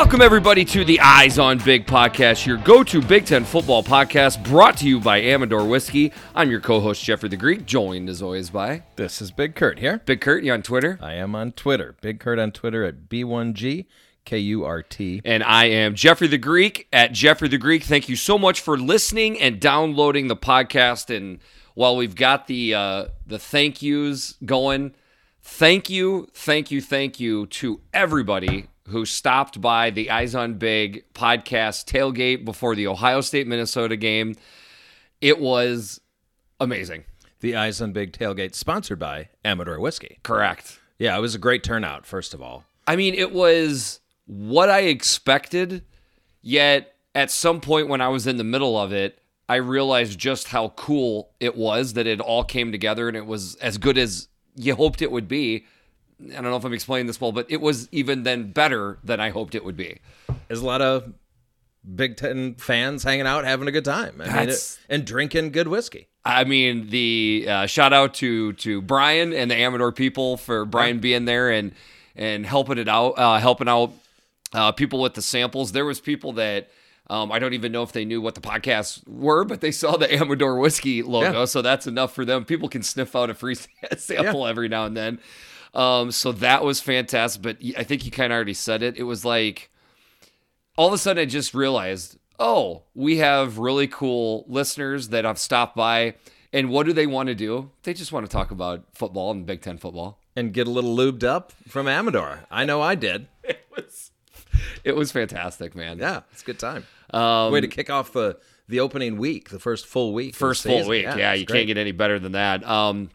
Welcome, everybody, to the Eyes on Big podcast, your go to Big Ten football podcast brought to you by Amador Whiskey. I'm your co host, Jeffrey the Greek, joined as always by This is Big Kurt here. Big Kurt. You on Twitter? I am on Twitter. Big Kurt on Twitter at B1G K U R T. And I am Jeffrey the Greek at Jeffrey the Greek. Thank you so much for listening and downloading the podcast. And while we've got the uh, the thank yous going, thank you, thank you, thank you to everybody who stopped by the Eyes on Big podcast tailgate before the Ohio State Minnesota game. It was amazing. The Eyes on Big Tailgate, sponsored by Amador Whiskey. Correct. Yeah, it was a great turnout, first of all. I mean, it was what I expected, yet at some point when I was in the middle of it, I realized just how cool it was that it all came together and it was as good as you hoped it would be. I don't know if I'm explaining this well, but it was even then better than I hoped it would be. There's a lot of Big Ten fans hanging out, having a good time. I mean, it, and drinking good whiskey. I mean, the uh, shout out to to Brian and the Amador people for Brian being there and and helping it out, uh, helping out uh, people with the samples. There was people that um, I don't even know if they knew what the podcasts were, but they saw the Amador whiskey logo, Yeah. so that's enough for them. People can sniff out a free sample every now and then. Um, so that was fantastic. But I think you kind of already said it. It was like all of a sudden I just realized, oh, we have really cool listeners that have stopped by. And what do they want to do? They just want to talk about football and Big Ten football. And get a little lubed up from Amador. I know I did. It was, it was fantastic, man. Yeah, it's a good time. Um, Way to kick off the, the opening week, the first full week. first full week. Yeah, it's you great. can't get any better than that. Um,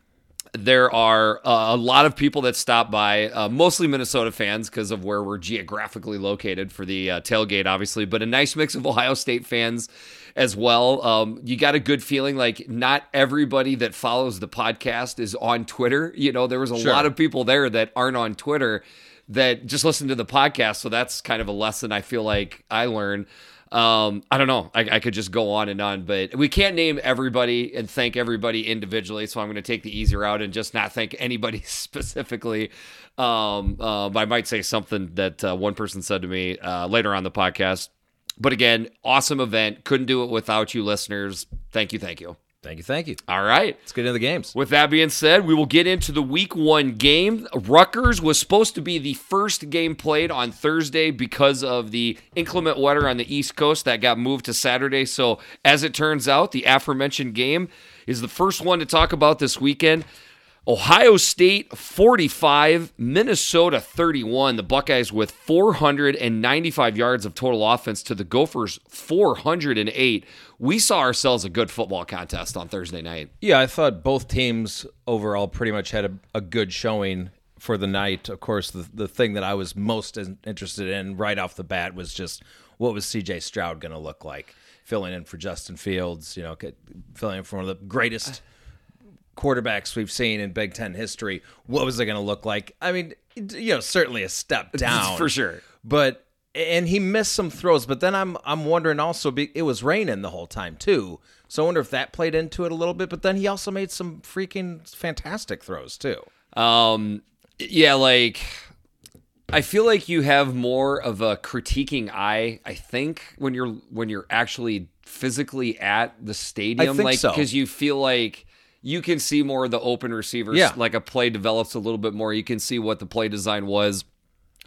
there are uh, a lot of people that stop by, uh, mostly Minnesota fans because of where we're geographically located for the uh, tailgate, obviously, but a nice mix of Ohio State fans as well. Um, you got a good feeling like not everybody that follows the podcast is on Twitter. You know, there was a Sure. lot of people there that aren't on Twitter that just listen to the podcast. So that's kind of a lesson I feel like I learned. Um, I don't know. I, I could just go on and on, but we can't name everybody and thank everybody individually. So I'm going to take the easier out and just not thank anybody specifically. Um, uh, I might say something that uh, one person said to me uh, later on the podcast. But again, awesome event. Couldn't do it without you, listeners. Thank you. Thank you. Thank you, thank you. All right. Let's get into the games. With that being said, we will get into the week one game. Rutgers was supposed to be the first game played on Thursday because of the inclement weather on the East Coast that got moved to Saturday. So, as it turns out, the aforementioned game is the first one to talk about this weekend. Ohio State 45, Minnesota 31. The Buckeyes with 495 yards of total offense to the Gophers 408. We saw ourselves a good football contest on Thursday night. Yeah, I thought both teams overall pretty much had a, a good showing for the night. Of course, the, the thing that I was most interested in right off the bat was just what was CJ Stroud going to look like, filling in for Justin Fields, you know, filling in for one of the greatest quarterbacks we've seen in Big Ten history. What was it going to look like? I mean, you know, certainly a step down For sure. but and he missed some throws. But then I'm I'm wondering also be, it was raining the whole time too, so I wonder if that played into it a little bit. But then he also made some freaking fantastic throws too. Um, yeah, like I feel like you have more of a critiquing eye. I think when you're when you're actually physically at the stadium, think like so. because you feel like you can see more of the open receivers. Yeah. like a play develops a little bit more. You can see what the play design was.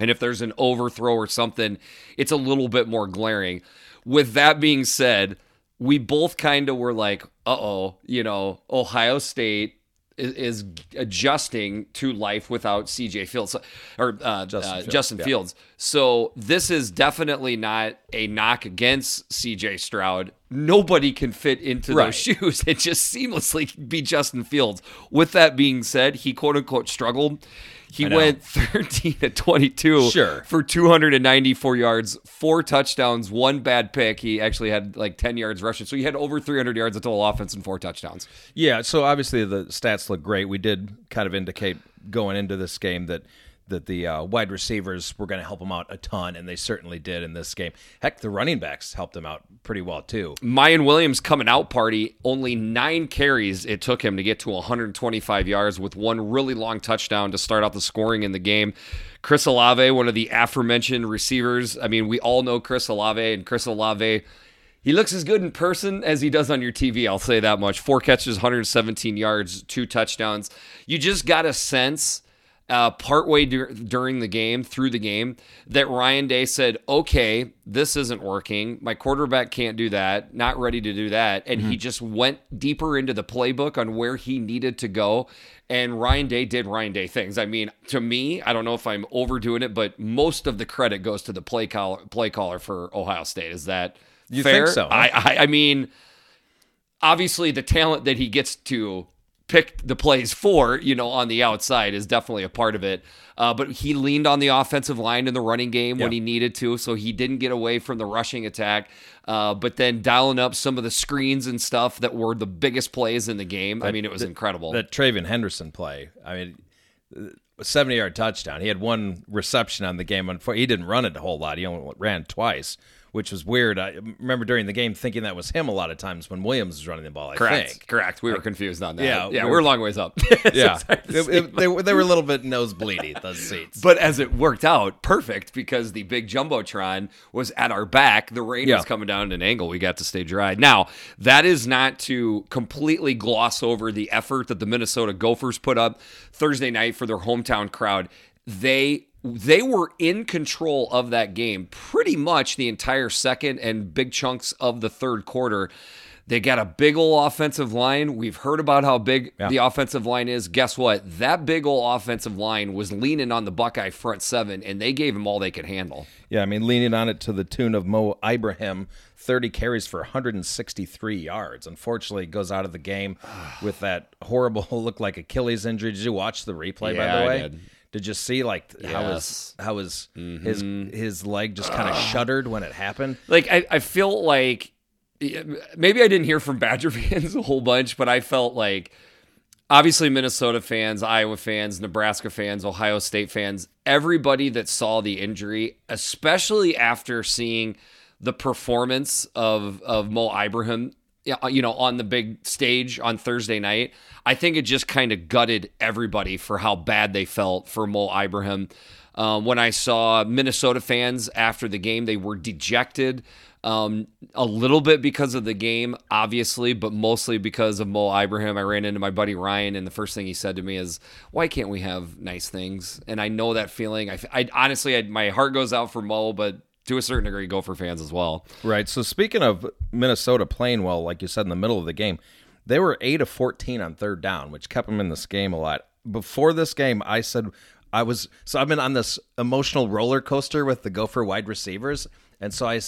And if there's an overthrow or something, it's a little bit more glaring. With that being said, we both kind of were like, uh oh, you know, Ohio State is, is adjusting to life without CJ Fields or uh, Justin, Justin uh, Fields, Justin yeah. Fields. So this is definitely not a knock against CJ Stroud. Nobody can fit into Right. those shoes and just seamlessly be Justin Fields. With that being said, he quote unquote struggled. He went 13 to 22 Sure. for 294 yards, four touchdowns, one bad pick. He actually had like 10 yards rushing. So he had over 300 yards of total offense and four touchdowns. Yeah, so obviously the stats look great. We did kind of indicate going into this game that that the uh, wide receivers were going to help him out a ton, and they certainly did in this game. Heck, the running backs helped him out pretty well too. Miyan Williams coming out party, only nine carries it took him to get to 125 yards with one really long touchdown to start out the scoring in the game. Chris Olave, one of the aforementioned receivers. I mean, we all know Chris Olave, and Chris Olave he looks as good in person as he does on your TV. I'll say that much. Four catches, 117 yards, two touchdowns. You just got a sense uh, partway dur- during the game, through the game, that Ryan Day said, okay, this isn't working. My quarterback can't do that, not ready to do that. And mm-hmm. he just went deeper into the playbook on where he needed to go. And Ryan Day did Ryan Day things. I mean, to me, I don't know if I'm overdoing it, but most of the credit goes to the play caller, play caller for Ohio State. Is that you fair? think so? Huh? I, I, I mean, obviously the talent that he gets to pick the plays for, you know, on the outside is definitely a part of it. Uh, but he leaned on the offensive line in the running game when he needed to, so he didn't get away from the rushing attack. Uh, but then dialing up some of the screens and stuff that were the biggest plays in the game. I mean, it was the, incredible. That TreVeyon Henderson play. I mean, 70 yard touchdown. He had one reception on the game. He didn't run it a whole lot. He only ran twice which was weird. I remember during the game thinking that was him a lot of times when Williams was running the ball. I correct, think. correct. We were confused on that. Yeah, yeah, we we're, a long ways up. yeah, it, it, they, they were a little bit nosebleedy those seats, but as it worked out, perfect because the big jumbotron was at our back. The rain yeah. was coming down at an angle. We got to stay dry. Now that is not to completely gloss over the effort that the Minnesota Gophers put up Thursday night for their hometown crowd. They they were in control of that game pretty much the entire second and big chunks of the third quarter. They got a big old offensive line. We've heard about how big yeah. the offensive line is. Guess what? That big old offensive line was leaning on the Buckeye front seven, and they gave them all they could handle. Yeah, I mean, leaning on it to the tune of Mo Ibrahim, 30 carries for 163 yards. Unfortunately, goes out of the game with that horrible look like Achilles injury. Did you watch the replay, yeah, by the way? I did. Did you see like yes. how his how his mm-hmm. his his leg just kind of shuddered when it happened? Like I, I feel like maybe I didn't hear from Badger fans a whole bunch, but I felt like obviously Minnesota fans, Iowa fans, Nebraska fans, Ohio State fans, everybody that saw the injury, especially after seeing the performance of of Mo Ibrahim you know, on the big stage on Thursday night, I think it just kind of gutted everybody for how bad they felt for Mo Ibrahim. Um, when I saw Minnesota fans after the game, they were dejected. Um, a little bit because of the game, obviously, but mostly because of Mo Ibrahim. I ran into my buddy Ryan, and the first thing he said to me is, "Why can't we have nice things?" And I know that feeling. I, I honestly, I, my heart goes out for Mo, but to a certain degree Gopher fans as well. Right. So speaking of Minnesota playing well, like you said in the middle of the game, they were eight of fourteen on third down, which kept them in this game a lot. Before this game, I said I was so I've been on this emotional roller coaster with the Gopher wide receivers, and so I.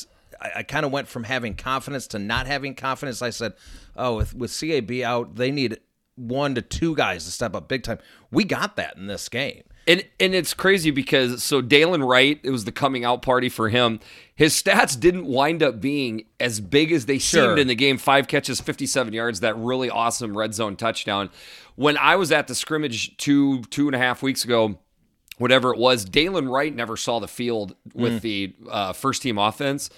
I, kind of went from having confidence to not having confidence. I said, "Oh, with with CAB out, they need one to two guys to step up big time. We got that in this game. And and it's crazy because so Dylan Wright, it was the coming out party for him. His stats didn't wind up being as big as they sure. seemed in the game. Five catches, 57 yards, that really awesome red zone touchdown. When I was at the scrimmage two, two and a half weeks ago, whatever it was, Dylan Wright never saw the field with mm. the uh, first team offense.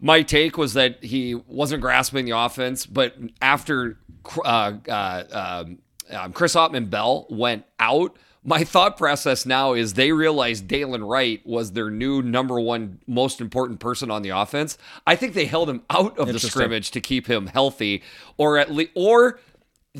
My take was that he wasn't grasping the offense, but after uh, uh, um, Chris Autman Bell went out – my thought process now is they realized Dylan Wright was their new number one most important person on the offense. I think they held him out of the scrimmage to keep him healthy, or at least, or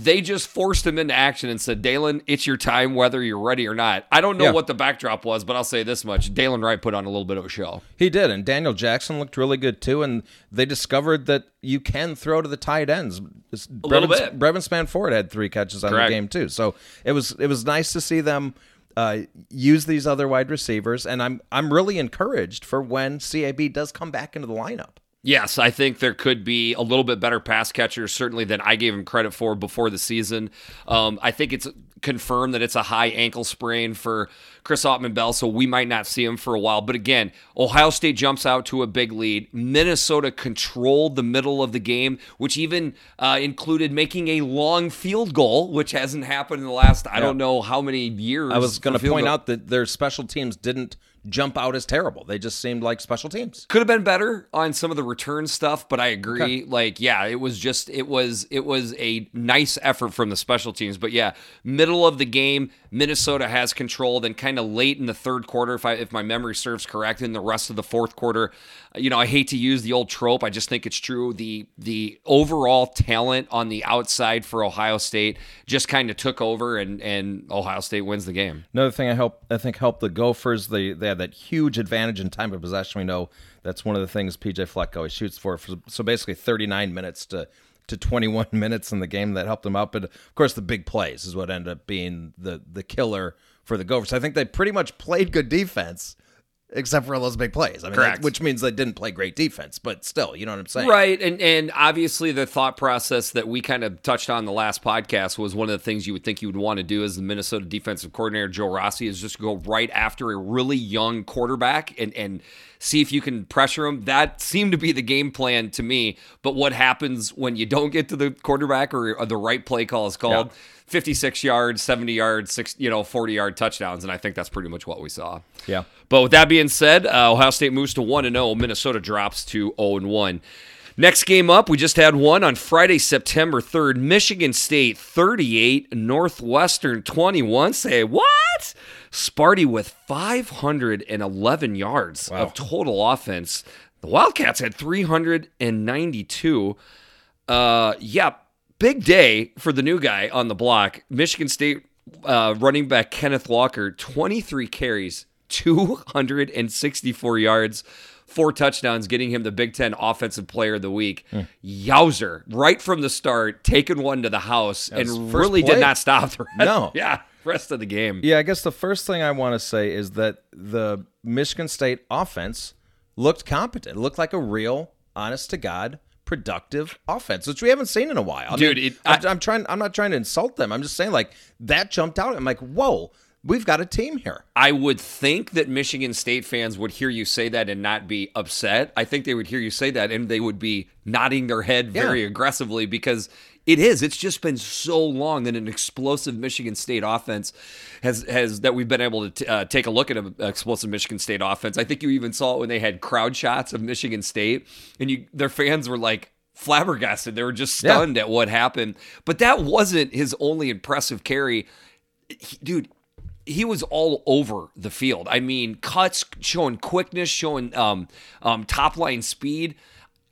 they just forced him into action and said, Dylan, it's your time whether you're ready or not. I don't know yeah. what the backdrop was, but I'll say this much. Dylan Wright put on a little bit of a show. He did, and Daniel Jackson looked really good too. And they discovered that you can throw to the tight ends. A Brevin, little bit. Brevin Spann-Ford had three catches on Correct. the game too. So it was it was nice to see them uh, use these other wide receivers, and I'm I'm really encouraged for when CAB does come back into the lineup. Yes, I think there could be a little bit better pass catchers, certainly than I gave him credit for before the season. Um, I think it's confirmed that it's a high ankle sprain for Chris Autman Bell, so we might not see him for a while. But again, Ohio State jumps out to a big lead. Minnesota controlled the middle of the game, which even uh, included making a long field goal, which hasn't happened in the last I don't know how many years. I was going to point goal. out that their special teams didn't jump out as terrible. They just seemed like special teams. could have been better on some of the return stuff but i agree like yeah it was just it was it was a nice effort from the special teams but yeah middle of the game minnesota has control then kind of late in the third quarter if i if my memory serves correct in the rest of the fourth quarter you know i hate to use the old trope i just think it's true the the overall talent on the outside for ohio state just kind of took over and and ohio state wins the game Another thing I help I think helped the Gophers. They they had that huge advantage in time of possession. We know that's one of the things PJ Fleck always shoots for. So basically, 39 minutes to to 21 minutes in the game that helped them out. But of course, the big plays is what ended up being the the killer for the Gophers. I think they pretty much played good defense. Except for all those big plays, I mean, that- which means they didn't play great defense, but still, you know what I'm saying? Right, and and obviously the thought process that we kind of touched on the last podcast was one of the things you would think you would want to do as the Minnesota defensive coordinator Joe Rossi is just go right after a really young quarterback and and see if you can pressure him. That seemed to be the game plan to me. But what happens when you don't get to the quarterback or, or the right play call is called? 56 yards, 70 yards, six, you know, 40 yard touchdowns. And I think that's pretty much what we saw. Yeah. But with that being said, uh, Ohio State moves to 1 and 0. Minnesota drops to 0 and 1. Next game up, we just had one on Friday, September 3rd. Michigan State 38, Northwestern 21. Say what? Sparty with 511 yards of total offense. The Wildcats had 392. Uh, yeah, big day for the new guy on the block. Michigan State uh, running back Kenneth Walker, 23 carries, 264 yards, four touchdowns, getting him the Big Ten Offensive Player of the Week. Yowzer, right from the start, taking one to the house and really play. did not stop the rest, No. yeah, rest of the game. Yeah, I guess the first thing I want to say is that the Michigan State offense looked competent. It looked like a real, honest to God, productive offense, which we haven't seen in a while. I Dude, mean, it- I'm, I'm trying. I'm not trying to insult them. I'm just saying, like that jumped out. I'm like, whoa, we've got a team here. I would think that Michigan State fans would hear you say that and not be upset. I think they would hear you say that and they would be nodding their head very Yeah. aggressively because it is. It's just been so long that an explosive Michigan State offense has has that we've been able to t- uh, take a look at an explosive Michigan State offense. I think you even saw it when they had crowd shots of Michigan State and you their fans were like flabbergasted. They were just Yeah. stunned at what happened. But that wasn't his only impressive carry. He- dude, he was all over the field. I mean, cuts, showing quickness, showing um, um, top line speed.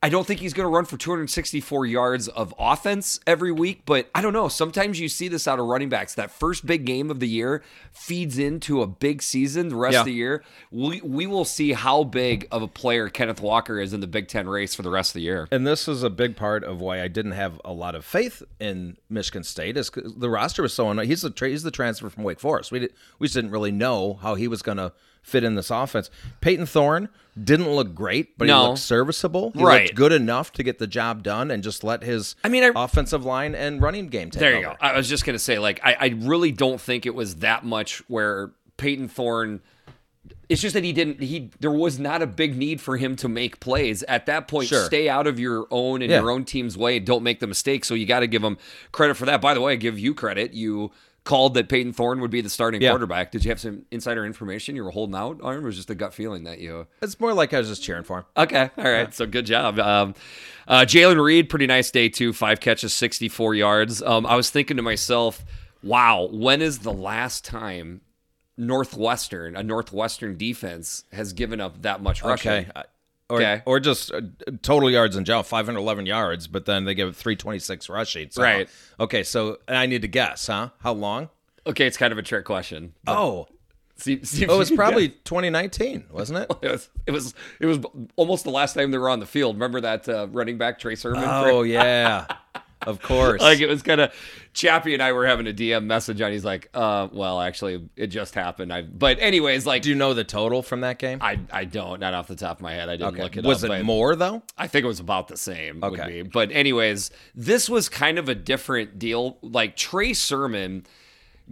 I don't think he's going to run for 264 yards of offense every week, but I don't know. Sometimes you see this out of running backs. That first big game of the year feeds into a big season the rest Yeah. of the year. We, we will see how big of a player Kenneth Walker is in the Big Ten race for the rest of the year. And this is a big part of why I didn't have a lot of faith in Michigan State. Is the roster was so unknown. He's the tra- he's the transfer from Wake Forest. We did, we just didn't really know how he was going to fit in this offense. Payton Thorne didn't look great, but No. he looked serviceable. He Right. looked good enough to get the job done and just let his I mean, I- offensive line and running game take There you over. go. I was just gonna say, like, I, I really don't think it was that much where Payton Thorne. It's just that he didn't. He there was not a big need for him to make plays at that point. Sure. Stay out of your own and Yeah. your own team's way. Don't make the mistake. So you got to give him credit for that. By the way, I give you credit. You called that Payton Thorne would be the starting Yeah. quarterback. Did you have some insider information you were holding out on, or was just a gut feeling that you? It's more like I was just cheering for him. Okay, all right. So good job. Um, uh, Jalen Reed, pretty nice day too. Five catches, sixty-four yards. Um, I was thinking to myself, wow, when is the last time Northwestern, a Northwestern defense, has given up that much rushing? Okay. Or, Okay. or just uh, total yards in general, 511 yards, but then they give it 326 rushing. So, Right. Okay, so I need to guess, huh? How long? Okay, it's kind of a trick question. Oh, See, see oh, it was probably 2019, wasn't it? It was, it was it was almost the last time they were on the field. Remember that uh, running back Trey Sermon? Oh yeah, of course. like it was kind of Chappie and I were having a DM message on. He's like, uh, well, actually, it just happened. I, but anyways, like, Do you know the total from that game? I I don't, not off the top of my head. I didn't look it was up. it more though? I think it was about the same. Would Okay. be. But anyways, this was kind of a different deal. Like Trey Sermon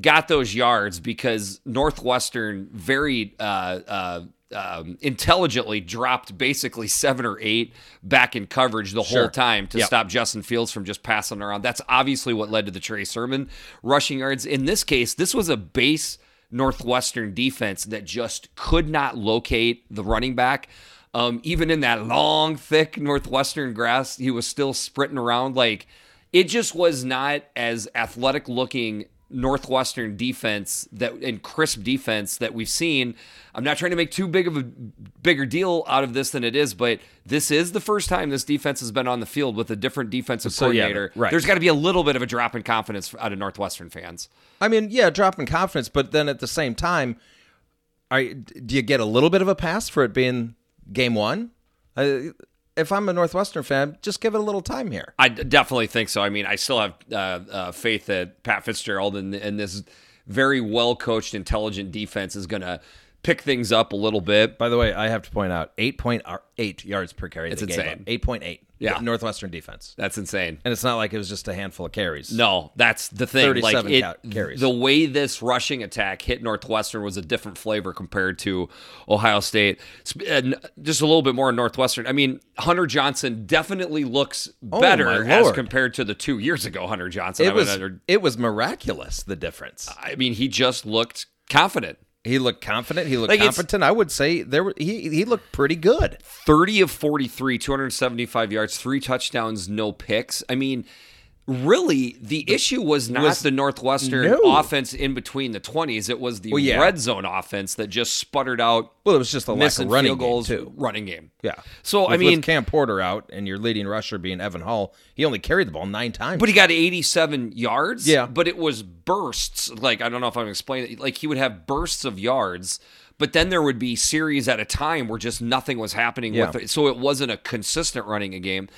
got those yards because Northwestern very uh, uh, um, intelligently dropped basically seven or eight back in coverage the Sure. whole time to Yep. stop Justin Fields from just passing around. That's obviously what led to the Trey Sermon rushing yards. In this case, this was a base Northwestern defense that just could not locate the running back. Um, even in that long, thick Northwestern grass, he was still sprinting around. Like it just was not as athletic looking Northwestern defense that and crisp defense that we've seen. I'm not trying to make too big of a bigger deal out of this than it is, but this is the first time this defense has been on the field with a different defensive So, yeah, coordinator. right. There's got to be a little bit of a drop in confidence out of Northwestern fans. I mean, yeah, drop in confidence, but then at the same time, are do you get a little bit of a pass for it being game one? Uh, if I'm a Northwestern fan, just give it a little time here. I definitely think so. I mean, I still have uh, uh, faith that Pat Fitzgerald and, and this very well coached, intelligent defense is going to pick things up a little bit. By the way, I have to point out 8.8 uh, yards per carry. It's insane. 8.8. Yeah. Northwestern defense, That's insane. and it's not like it was just a handful of carries. No, that's the thing. Like 37 it, ca- carries. the way this rushing attack hit Northwestern was a different flavor compared to Ohio State. And uh, Just a little bit more in Northwestern. I mean, Hunter Johnson definitely looks oh better Oh, as compared to the two years ago. Hunter Johnson. It was it was miraculous the difference. I mean, he just looked confident. He looked confident. He looked Like, competent. I would say there were, he he looked pretty good. 30 of 43, 275 yards, three touchdowns, no picks. I mean, really, the issue was not was- the Northwestern No. offense in between the 20s. It was the Well, yeah. red zone offense that just sputtered out Well, it was just a lack of running goals, game too. running game. Yeah. So, I mean- with Cam Porter out and your leading rusher being Evan Hall, he only carried the ball nine times. But he got 87 yards. Yeah. But it was bursts. Like, I don't know if I'm explaining it. Like, he would have bursts of yards, but then there would be series at a time where just nothing was happening Yeah. with it. So it wasn't a consistent running a game.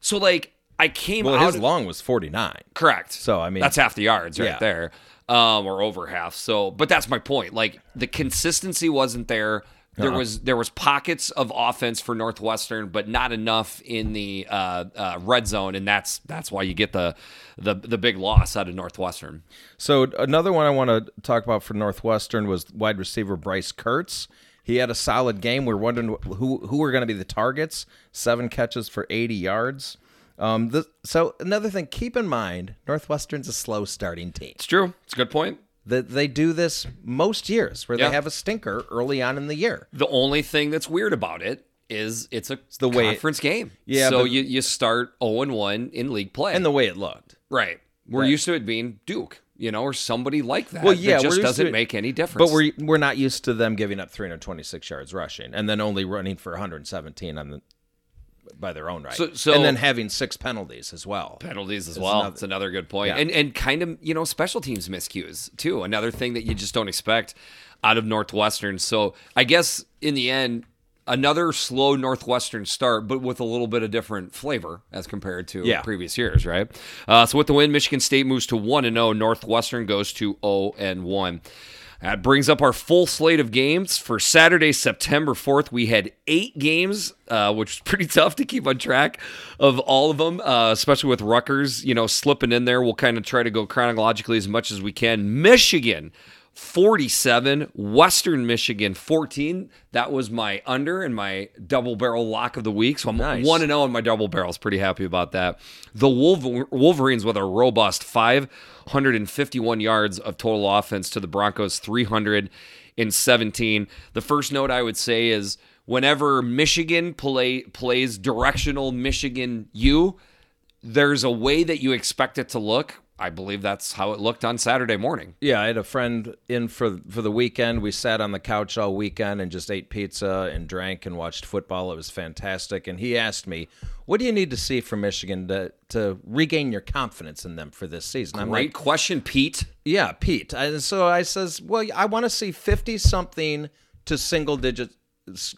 So, like, I came well, out. his long was forty nine. Correct. So, I mean- that's half the yards right Yeah. there, um, or over half. So, but that's my point. Like the consistency wasn't there. There Uh-huh. was there was pockets of offense for Northwestern, but not enough in the uh, uh, red zone, and that's that's why you get the the the big loss out of Northwestern. So another one I want to talk about for Northwestern was wide receiver Bryce Kirtz. He had a solid game. We're wondering who who were going to be the targets. Seven catches for 80 yards. Um, this, so another thing, keep in mind, Northwestern's a slow starting team. It's true. It's a good point. That they do this most years, where Yeah. they have a stinker early on in the year. The only thing that's weird about it is it's a the way it- conference game. Yeah, So but- you you start zero and one in league play, And the way it looked. right. We're Right. used to it being Duke, you know, or somebody like that. Well, that yeah, just used to doesn't it- make any difference. But we're we're not used to them giving up 326 yards rushing and then only running for 117 on the by their own right. So- so- and then having six penalties as well. penalties as well. another- it's another good point. Yeah. And and kind of, you know, special teams miscues too. Another thing that you just don't expect out of Northwestern. So I guess in the end, another slow Northwestern start, but with a little bit of different flavor as compared to Yeah. previous years, right? Uh, so with the win, Michigan State moves to one and zero. Northwestern goes to zero and one. That brings up our full slate of games for Saturday, September 4th. We had eight games, uh, which was pretty tough to keep on track of all of them, uh, especially with Rutgers, you know, slipping in there. We'll kind of try to go chronologically as much as we can. Michigan, 47, Western Michigan, 14. That was my under and my double barrel lock of the week. So I'm Nice. 1 and 0 in my double barrels. Pretty happy about that. The Wolver- Wolverines with a robust 551 yards of total offense to the Broncos 317. The first note I would say is whenever Michigan play plays directional Michigan U, there's a way that you expect it to look. I believe that's how it looked on Saturday morning. Yeah, I had a friend in for for the weekend. We sat on the couch all weekend and just ate pizza and drank and watched football. It was fantastic. And he asked me, "What do you need to see from Michigan to to regain your confidence in them for this season?" I'm Great like, question, Pete. "Yeah, Pete." And so I says, "Well, I want to see fifty something to single digit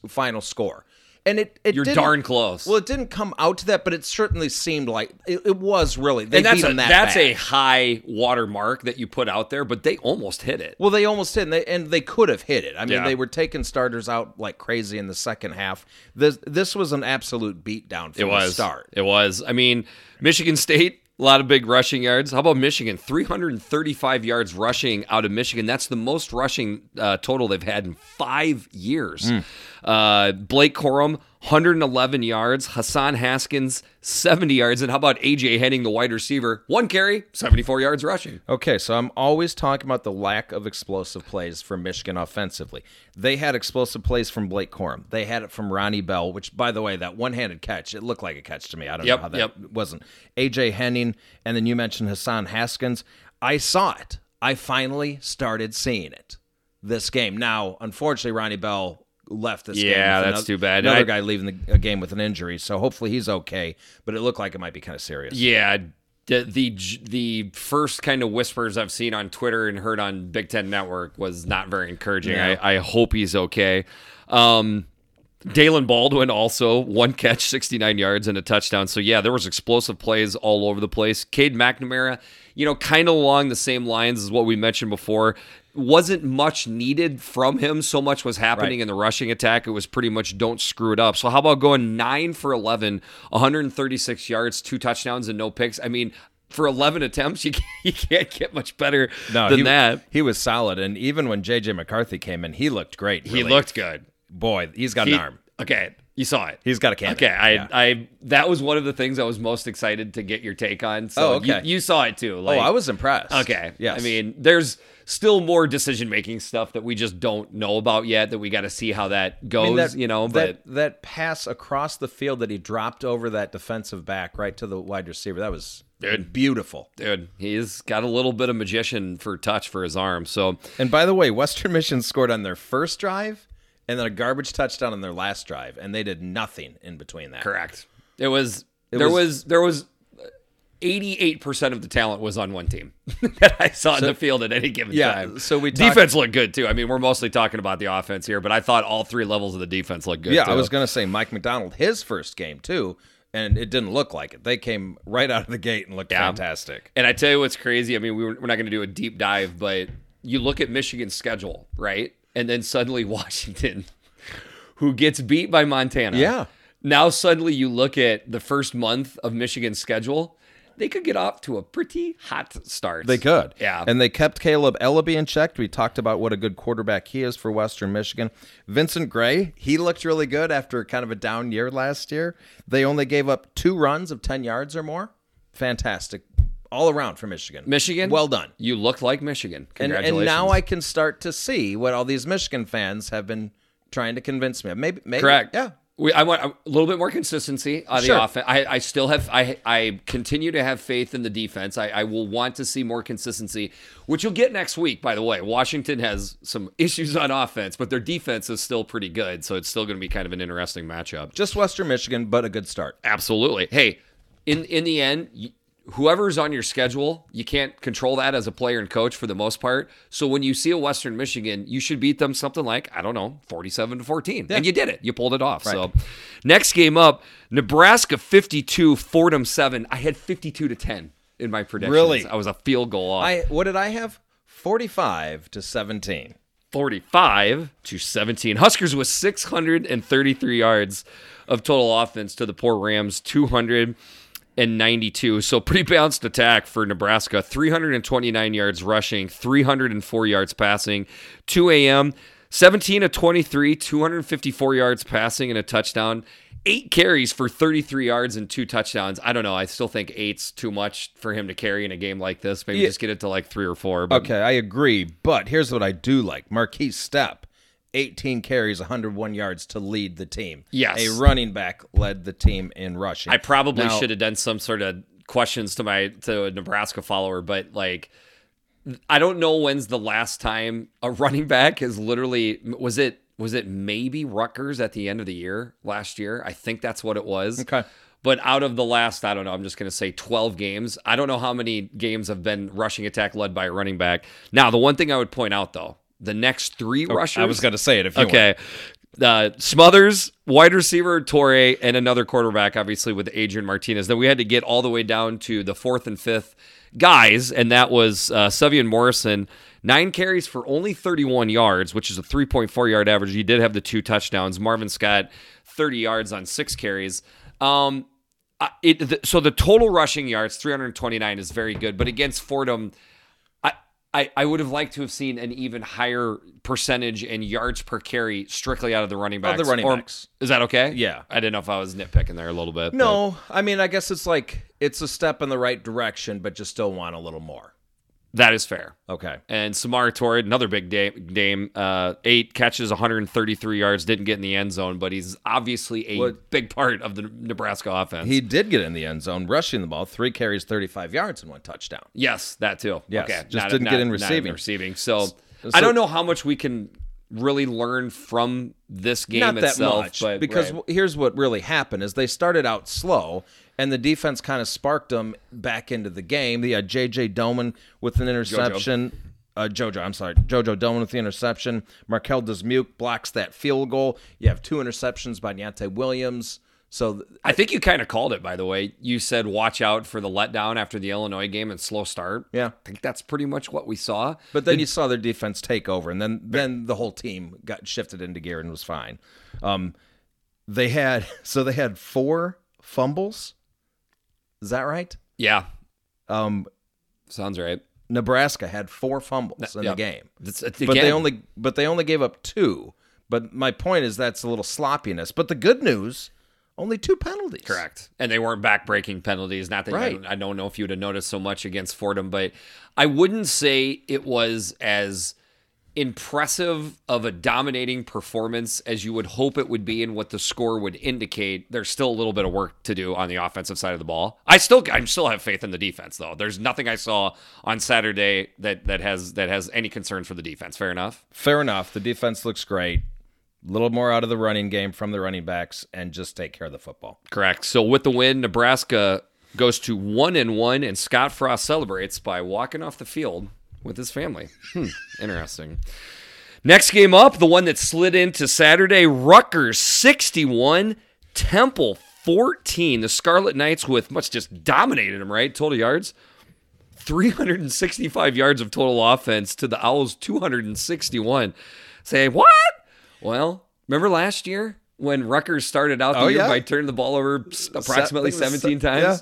final score." And it, it You're didn't- darn close. Well, it didn't come out to that, but it certainly seemed like it, it was really. They and that's beat a, that that's bad. a high water mark that you put out there, but they almost hit it. Well, they almost hit, and they, and they could have hit it. I mean, Yeah. they were taking starters out like crazy in the second half. This this was an absolute beatdown from It was the start. It was. I mean, Michigan State A lot of big rushing yards. How about Michigan? 335 yards rushing out of Michigan. That's the most rushing uh, total they've had in five years. Uh, Blake Corum, 111 yards. Hassan Haskins, 70 yards. And how about AJ Henning, the wide receiver? One carry, 74 yards rushing. Okay, so I'm always talking about the lack of explosive plays for Michigan offensively. They had explosive plays from Blake Corum. They had it from Ronnie Bell, which, by the way, that one-handed catch, it looked like a catch to me. I don't Yep, know how that yep. wasn't. AJ Henning, and then you mentioned Hassan Haskins. I saw it. I finally started seeing it this game. Now, unfortunately, Ronnie Bell left this game. Yeah, that's another- too bad. Another I- guy leaving the a game with an injury, so hopefully he's okay. But it looked like it might be kind of serious. Yeah, the, the the first kind of whispers I've seen on Twitter and heard on Big Ten Network was not very encouraging. Yeah. I, I hope he's okay. Um, Daylen Baldwin also one catch, 69 yards and a touchdown. So yeah, there was explosive plays all over the place. Cade McNamara, you know, kind of along the same lines as what we mentioned before. Wasn't much needed from him. So much was happening Right. in the rushing attack. It was pretty much don't screw it up. So how about going nine for 11, 136 yards, two touchdowns and no picks? I mean, for 11 attempts, you can't, you can't get much better No, than he, that. He was solid, and even when JJ McCarthy came in, he looked great. He looked good. boy. He's got He- an arm. Okay, you saw it. He's got a cannon. Okay, I, Yeah. I, that was one of the things I was most excited to get your take on. So Oh, okay. you, you saw it too. Oh, I was impressed. okay. yeah. I mean, there's still more decision making stuff that we just don't know about yet. That we got to see how that goes. I mean, that, you know, that but that pass across the field that he dropped over that defensive back right to the wide receiver that was Dude. beautiful. dude, he's got a little bit of magician for touch for his arm. So And by the way, Western mission scored on their first drive and then a garbage touchdown on their last drive, and they did nothing in between that. correct. It was there was- was there was. 88% of the talent was on one team that I saw in the field at any given Yeah, time. so we talked- defense looked good too. I mean, we're mostly talking about the offense here, but I thought all three levels of the defense looked good. Yeah, too. I was going to say Mike Macdonald, his first game too, and it didn't look like it. They came right out of the gate and looked Yeah. fantastic. And I tell you what's crazy. I mean, we were, we're not going to do a deep dive, but you look at Michigan's schedule, right? And then suddenly Washington, who gets beat by Montana. Yeah. Now suddenly you look at the first month of Michigan's schedule, they could get off to a pretty hot start. They could. Yeah. And they kept Kaleb Eleby in check. We talked about what a good quarterback he is for Western Michigan. Vincent Gray, he looked really good after kind of a down year last year. They only gave up two runs of 10 yards or more. Fantastic. All around for Michigan. Michigan. Well done. You look like Michigan. And, Congratulations. and now I can start to see what all these Michigan fans have been trying to convince me of. Maybe, maybe. Correct. Yeah. We, I want a little bit more consistency on Sure. the offense. I, I still have. I I continue to have faith in the defense. I, I will want to see more consistency, which you'll get next week. By the way, Washington has some issues on offense, but their defense is still pretty good. So it's still going to be kind of an interesting matchup. Just Western Michigan, but a good start. Absolutely. Hey, in in the end, whoever's on your schedule, you can't control that as a player and coach for the most part. So when you see a Western Michigan, you should beat them something like I don't know, forty-seven to fourteen, and you did it. You pulled it off. So next game up, Nebraska fifty-two, Fordham seven. I had fifty-two to ten in my predictions. Really? I was a field goal off. I what did I have? 45 to 17. 45 to 17. Huskers with 633 yards of total offense to the poor Rams 292. So pretty balanced attack for Nebraska. 329 yards rushing, 304 yards passing. 2 a.m. 17 to 23, 254 yards passing and a touchdown. Eight carries for 33 yards and two touchdowns. I don't know. I still think eight's too much for him to carry in a game like this. Maybe Yeah. just get it to like three or four. But Okay, I agree. But here's what I do like Markese Stepp, 18 carries, 101 yards to lead the team. Yes. A running back led the team in rushing. I probably Now- should have done some sort of questions to my to a Nebraska follower, but like I don't know when's the last time a running back is literally was it was it maybe Rutgers at the end of the year last year? I think that's what it was. Okay. But out of the last, I don't know, I'm just going to say 12 games. I don't know how many games have been rushing attack led by a running back. Now, the one thing I would point out though, the next three rushers. I was going to say it if you want. Okay. Uh, Smothers, wide receiver Toure, and another quarterback, obviously with Adrian Martinez. Then we had to get all the way down to the fourth and fifth guys, and that was uh, Sevion Morrison. Nine carries for only 31 yards, which is a 3.4 yard average. He did have the two touchdowns. Marvin Scott, 30 yards on six carries. Um, it the, so the total rushing yards 329 is very good, but against Fordham, I, I would have liked to have seen an even higher percentage in yards per carry strictly out of the running backs. the running Or- backs. Is that okay? Yeah. I didn't know if I was nitpicking there a little bit. but- No, I mean, I guess it's like it's a step in the right direction, but you still want a little more. That is fair. Okay. And Samori Toure, another big da- name, uh, eight catches, 133 yards, didn't get in the end zone, but he's obviously a What- big part of the Nebraska offense. He did get in the end zone, rushing the ball, three carries, 35 yards, and one touchdown. yes, that too. Yes, okay, just not- didn't not- get in receiving. receiving. So, so- I don't know how much we can really learn from this game Not itself, much, but because right. here's what really happened: is they started out slow, and the defense kind of sparked them back into the game. They had J.J. Domann with an interception. Uh, Jojo, I'm sorry, Jojo Domann with the interception. Marquel Dismuke blocks that field goal. You have two interceptions by Deontai Williams. So th- I think you kind of called it, by the way. You said watch out for the letdown after the Illinois game and slow start. Yeah. I think that's pretty much what we saw. But then you saw their defense take over, and then then the whole team got shifted into gear and was fine. Um, they had so they had four fumbles. Is that right? Yeah, Um, sounds right. Nebraska had four fumbles in the game, That's, uh, but they only but they only gave up two. But my point is that's a little sloppiness. But the good news, only two penalties. Correct. And they weren't back-breaking penalties. Not that Right. I, don't, I don't know if you would have noticed so much against Fordham, but I wouldn't say it was as impressive of a dominating performance as you would hope it would be and what the score would indicate. There's still a little bit of work to do on the offensive side of the ball. I still I still have faith in the defense though. There's nothing I saw on Saturday that that has that has any concern for the defense. Fair enough. Fair enough. The defense looks great. Little more out of the running game from the running backs, and just take care of the football. Correct. So with the win, Nebraska goes to one and one, and Scott Frost celebrates by walking off the field with his family. Hmm, interesting. Next game up, the one that slid into Saturday, Rutgers 61, Temple 14. The Scarlet Knights with much just dominated them, right? Total yards. 365 yards of total offense to the Owls 261. Say, what? Well, remember last year when Rutgers started out the Oh, year yeah. by turning the ball over approximately se- 17 times? yeah.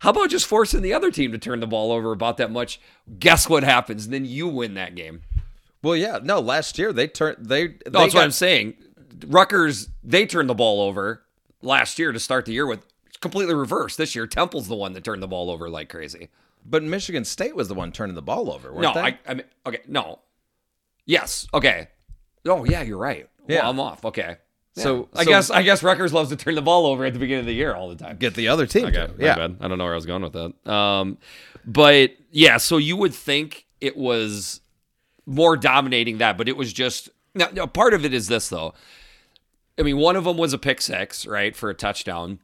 How about just forcing the other team to turn the ball over about that much? Guess what happens? And then you win that game. Well, yeah, no. Last year they turned they. they No, that's what got- I'm saying. Rutgers, they turned the ball over last year to start the year with it's completely reversed. This year, Temple's the one that turned the ball over like crazy. But Michigan State was the one turning the ball over, weren't No, they? I, I mean, okay, no. Yes, okay. Oh, yeah, you're right. Yeah, Yeah. I'm off. Okay. So- I so- guess I guess Rutgers loves to turn the ball over at the beginning of the year all the time. get the other team. Okay, to. yeah. bad. I don't know where I was going with that. Um, but yeah, so you would think it was more dominating that, but it was just now, now part of it is this though. I mean, one of them was a pick six, right, for a touchdown.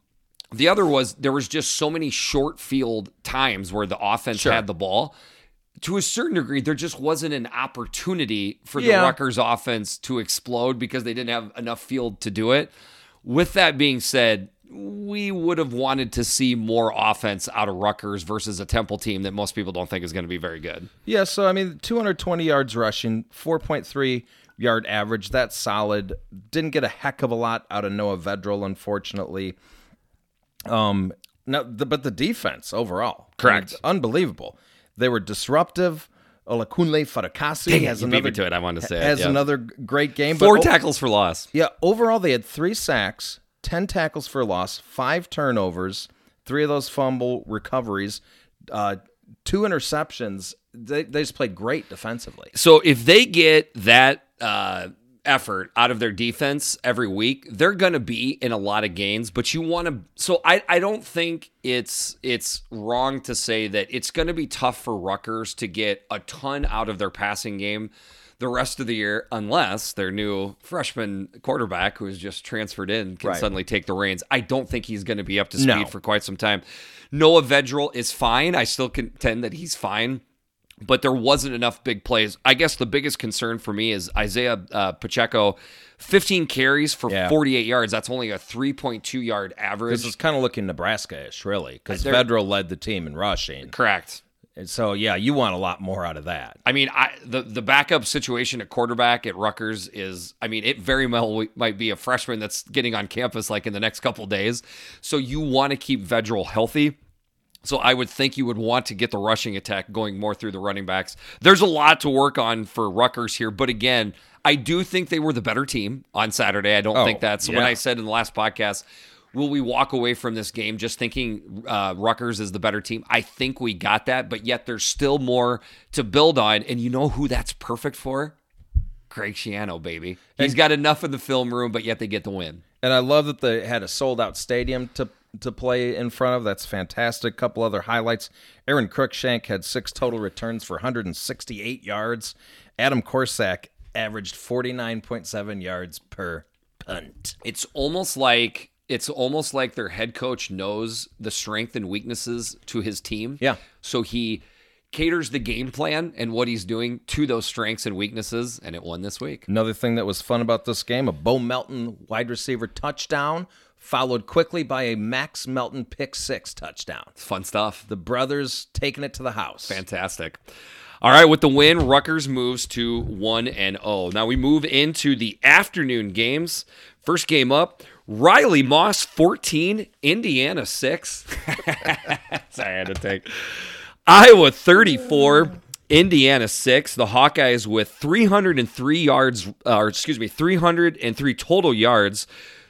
The other was there was just so many short field times where the offense Sure. had the ball. To a certain degree, there just wasn't an opportunity for the Yeah. Rutgers offense to explode because they didn't have enough field to do it. With that being said, we would have wanted to see more offense out of Rutgers versus a Temple team that most people don't think is going to be very good. Yeah, so I mean, 220 yards rushing, 4.3 yard average. That's solid. Didn't get a heck of a lot out of Noah Vedral, unfortunately. Um, no, the, but the defense overall, Correct. I mean, unbelievable. They were disruptive. Olakunle Fatukasi Dang it, has you beat me another to it. I wanted to say it, has yeah. another great game. Four but, tackles for loss. Yeah, overall they had three sacks, ten tackles for loss, five turnovers, three of those fumble recoveries, uh, two interceptions. They, they just played great defensively. So if they get that uh, effort out of their defense every week, they're going to be in a lot of gains, But you want to. So I, I don't think it's it's wrong to say that it's going to be tough for Rutgers to get a ton out of their passing game the rest of the year, unless their new freshman quarterback, who has just transferred in, can Right. suddenly take the reins. I don't think he's going to be up to speed No. for quite some time. Noah Vedral is fine. I still contend that he's fine but there wasn't enough big plays. I guess the biggest concern for me is Isaiah uh, Pacheco, 15 carries for Yeah. 48 yards. That's only a 3.2 yard average. This is kind of looking Nebraska-ish, really, because Vedral led the team in rushing. Correct. And so yeah, you want a lot more out of that. I mean, I the the backup situation at quarterback at Rutgers is, I mean, it very well might be a freshman that's getting on campus like in the next couple days. So you want to keep Vedral healthy. So I would think you would want to get the rushing attack going more through the running backs. There's a lot to work on for Rutgers here, but again, I do think they were the better team on Saturday. I don't Oh, think that's yeah. when I said in the last podcast. Will we walk away from this game just thinking uh, Rutgers is the better team? I think we got that, but yet there's still more to build on. And you know who that's perfect for? Greg Schiano, baby. He's got enough in the film room, but yet they get the win. And I love that they had a sold out stadium to to play in front of. That's fantastic. Couple other highlights. Aron Cruickshank had six total returns for 168 yards. Adam Korsak averaged 49.7 yards per punt. It's almost like it's almost like their head coach knows the strength and weaknesses to his team. Yeah. So he caters the game plan and what he's doing to those strengths and weaknesses, and it won this week. Another thing that was fun about this game, a Bo Melton wide receiver touchdown, followed quickly by a Max Melton pick six touchdown. Fun stuff. The brothers taking it to the house. Fantastic. All right, with the win, Rutgers moves to 1 and 0. Now we move into the afternoon games. First game up, Riley Moss 14, Indiana 6. Sorry, I had to take. Iowa 34, Indiana 6. The Hawkeyes with 303 yards, uh, or excuse me, 303 total yards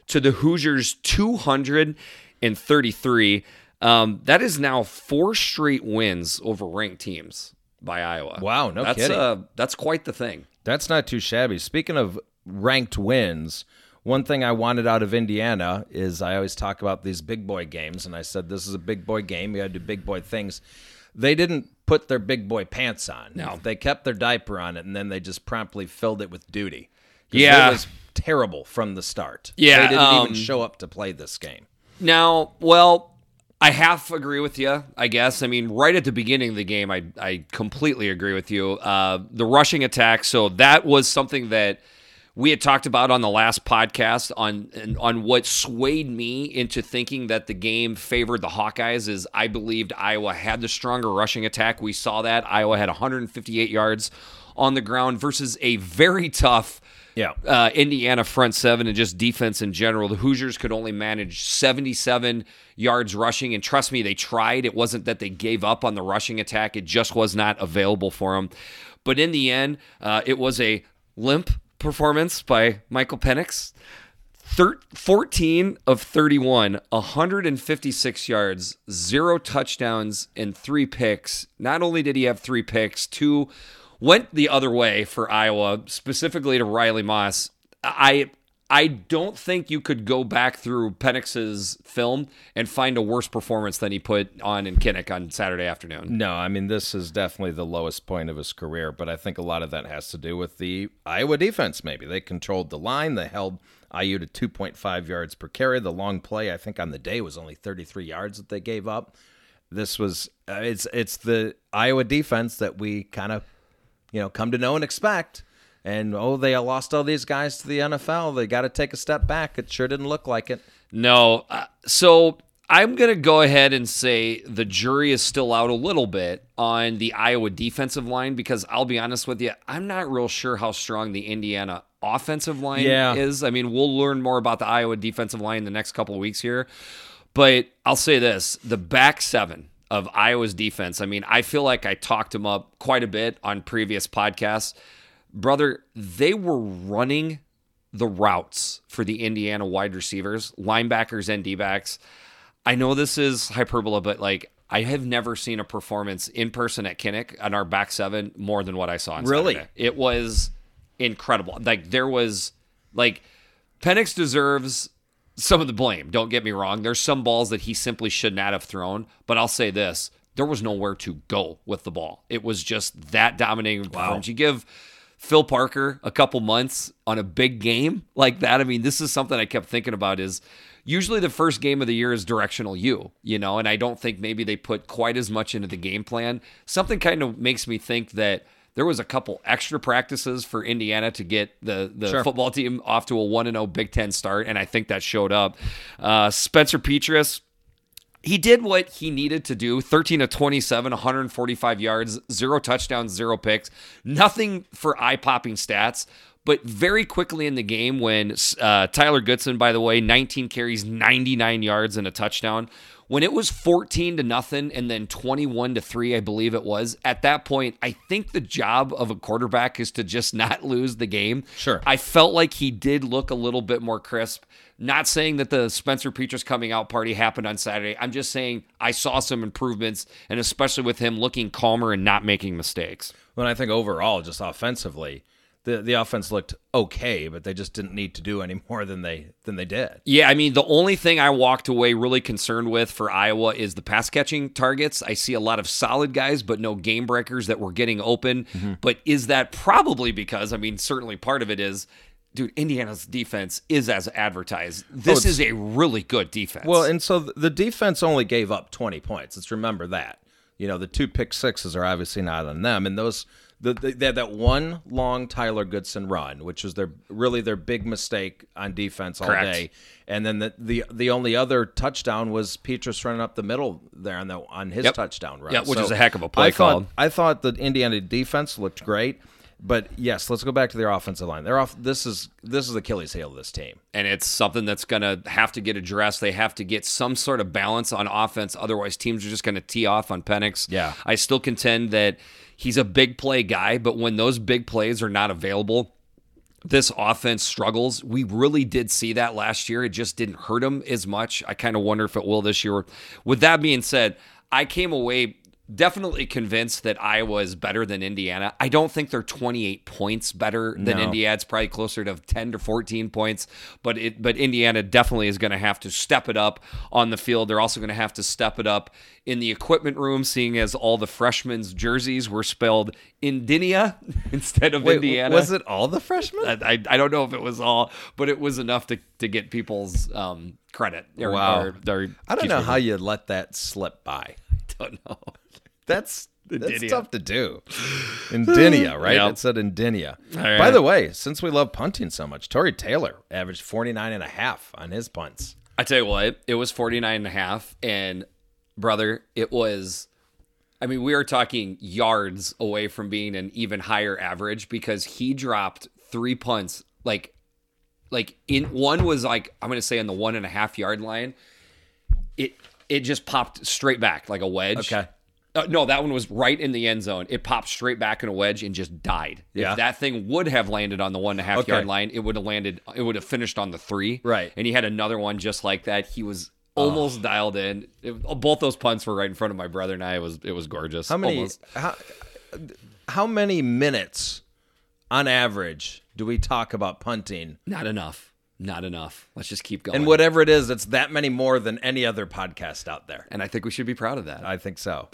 to the Hoosiers 233. Um, that is now four straight wins over ranked teams by Iowa. Wow, no that's, kidding. Uh, that's quite the thing. That's not too shabby. Speaking of ranked wins, one thing I wanted out of Indiana is I always talk about these big boy games, and I said this is a big boy game. You got to do big boy things. They didn't put their big boy pants on. No. they kept their diaper on it, and then they just promptly filled it with duty. Yeah. it was terrible from the start. Yeah, they didn't um, even show up to play this game. Now, well, I half agree with you, I guess. I mean, right at the beginning of the game, I, I completely agree with you. Uh, the rushing attack, so that was something that we had talked about on the last podcast on on what swayed me into thinking that the game favored the Hawkeyes is I believed Iowa had the stronger rushing attack. We saw that. Iowa had 158 yards on the ground versus a very tough Yeah. uh, Indiana front seven and just defense in general. The Hoosiers could only manage 77 yards rushing, and trust me, they tried. It wasn't that they gave up on the rushing attack; it just was not available for them. But in the end, uh, it was a limp performance by Michael Penix. Thir- 14 of 31, 156 yards, zero touchdowns, and three picks. Not only did he have three picks, two went the other way for Iowa, specifically to Riley Moss. I I don't think you could go back through Penix's film and find a worse performance than he put on in Kinnick on Saturday afternoon. No, I mean this is definitely the lowest point of his career, but I think a lot of that has to do with the Iowa defense. Maybe they controlled the line, they held IU to 2.5 yards per carry. The long play, I think, on the day was only 33 yards that they gave up. This was uh, it's it's the Iowa defense that we kind of you know come to know and expect. And oh, they lost all these guys to the NFL. They got to take a step back. It sure didn't look like it. No. Uh, so I'm going to go ahead and say the jury is still out a little bit on the Iowa defensive line because I'll be honest with you, I'm not real sure how strong the Indiana offensive line Yeah. is. I mean, we'll learn more about the Iowa defensive line in the next couple of weeks here. But I'll say this the back seven of Iowa's defense, I mean, I feel like I talked him up quite a bit on previous podcasts. Brother, they were running the routes for the Indiana wide receivers, linebackers, and D backs. I know this is hyperbole, but like I have never seen a performance in person at Kinnick on our back seven more than what I saw on Really? Saturday. It was incredible. Like there was like Penix deserves some of the blame. Don't get me wrong. There's some balls that he simply should not have thrown, but I'll say this: there was nowhere to go with the ball. It was just that dominating performance. You give Phil Parker a couple months on a big game like that. I mean, this is something I kept thinking about. Is usually the first game of the year is directional you, you know, and I don't think maybe they put quite as much into the game plan. Something kind of makes me think that there was a couple extra practices for Indiana to get the the Sure. football team off to a one and zero Big Ten start, and I think that showed up. Uh, Spencer Petras. he did what he needed to do 13 to 27 145 yards zero touchdowns zero picks nothing for eye-popping stats but very quickly in the game when uh, tyler goodson by the way 19 carries 99 yards and a touchdown when it was 14 to nothing and then 21 to 3 i believe it was at that point i think the job of a quarterback is to just not lose the game Sure. i felt like he did look a little bit more crisp not saying that the Spencer Petras coming out party happened on Saturday. I'm just saying I saw some improvements, and especially with him looking calmer and not making mistakes. When I think overall, just offensively, the the offense looked okay, but they just didn't need to do any more than they than they did. Yeah, I mean, the only thing I walked away really concerned with for Iowa is the pass catching targets. I see a lot of solid guys, but no game breakers that were getting open. Mm-hmm. But is that probably because, I mean, certainly part of it is. Dude, Indiana's defense is as advertised. Oh, this it's- is a really good defense. Well, and so the defense only gave up 20 points. Let's remember that. You know, the two pick sixes are obviously not on them, and those the, the, they had that one long Tyler Goodson run, which was their really their big mistake on defense all Correct. day. And then the, the the only other touchdown was Petras running up the middle there on the on his Yep. touchdown run. Yeah, which is a heck of a play I thought call. I thought the Indiana defense looked great. But yes, let's go back to their offensive line. They're off. This is this is Achilles' heel of this team. and it's something that's going to have to get addressed. They have to get some sort of balance on offense. Otherwise, teams are just going to tee off on Penix. Yeah. I still contend that he's a big play guy, but when those big plays are not available, this offense struggles. We really did see that last year. It just didn't hurt him as much. I kind of wonder if it will this year. With that being said, I came away definitely convinced that Iowa is better than Indiana. I don't think they're 28 points better than No. Indiana. It's probably closer to 10 to 14 points, but it but Indiana definitely is going to have to step it up on the field. They're also going to have to step it up in the equipment room, seeing as all the freshmen's jerseys were spelled Indiana instead of Wait, Indiana. was it all the freshmen? I, I, I don't know if it was all, but it was enough to, to get people's um, credit. Or, Wow. or- or- I don't know how you let that slip by. I don't know. That's that's Indinia. tough to do. Indinia, right? Yep. It said Indinia. right. By the way, since we love punting so much, Tory Taylor averaged 49 and a half on his punts. I tell you what, it was 49 and a half. And brother, it was, I mean, we are talking yards away from being an even higher average because he dropped three punts. Like, like in one was like, I'm going to say on the one and a half yard line. It, it just popped straight back like a wedge. Okay. Uh, no, that one was right in the end zone. It popped straight back in a wedge and just died. Yeah. If that thing would have landed on the one and a half Okay. yard line, it would have landed. It would have finished on the three. Right. And he had another one just like that. He was almost dialed in. It- both those punts were right in front of my brother and I. It was it was gorgeous. How many Almost. how, how many minutes on average do we talk about punting? Not enough. Not enough. Let's just keep going. And whatever it is, it's that many more than any other podcast out there. And I think we should be proud of that. I think so.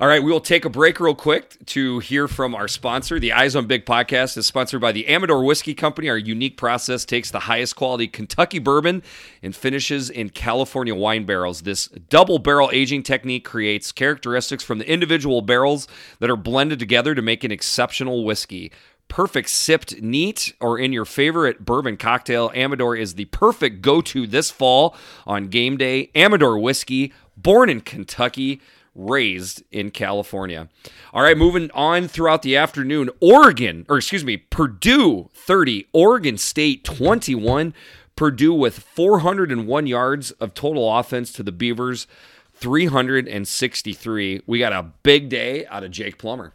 All right, we will take a break real quick to hear from our sponsor. The Eyes on Big podcast is sponsored by the Amador Whiskey Company. Our unique process takes the highest quality Kentucky bourbon and finishes in California wine barrels. This double barrel aging technique creates characteristics from the individual barrels that are blended together to make an exceptional whiskey. Perfect sipped neat or in your favorite bourbon cocktail, Amador is the perfect go to this fall on game day. Amador whiskey, born in Kentucky raised in California. All right, moving on throughout the afternoon. Oregon, or excuse me, Purdue 30, Oregon State 21. Purdue with 401 yards of total offense to the Beavers, 363. We got a big day out of Jake Plummer.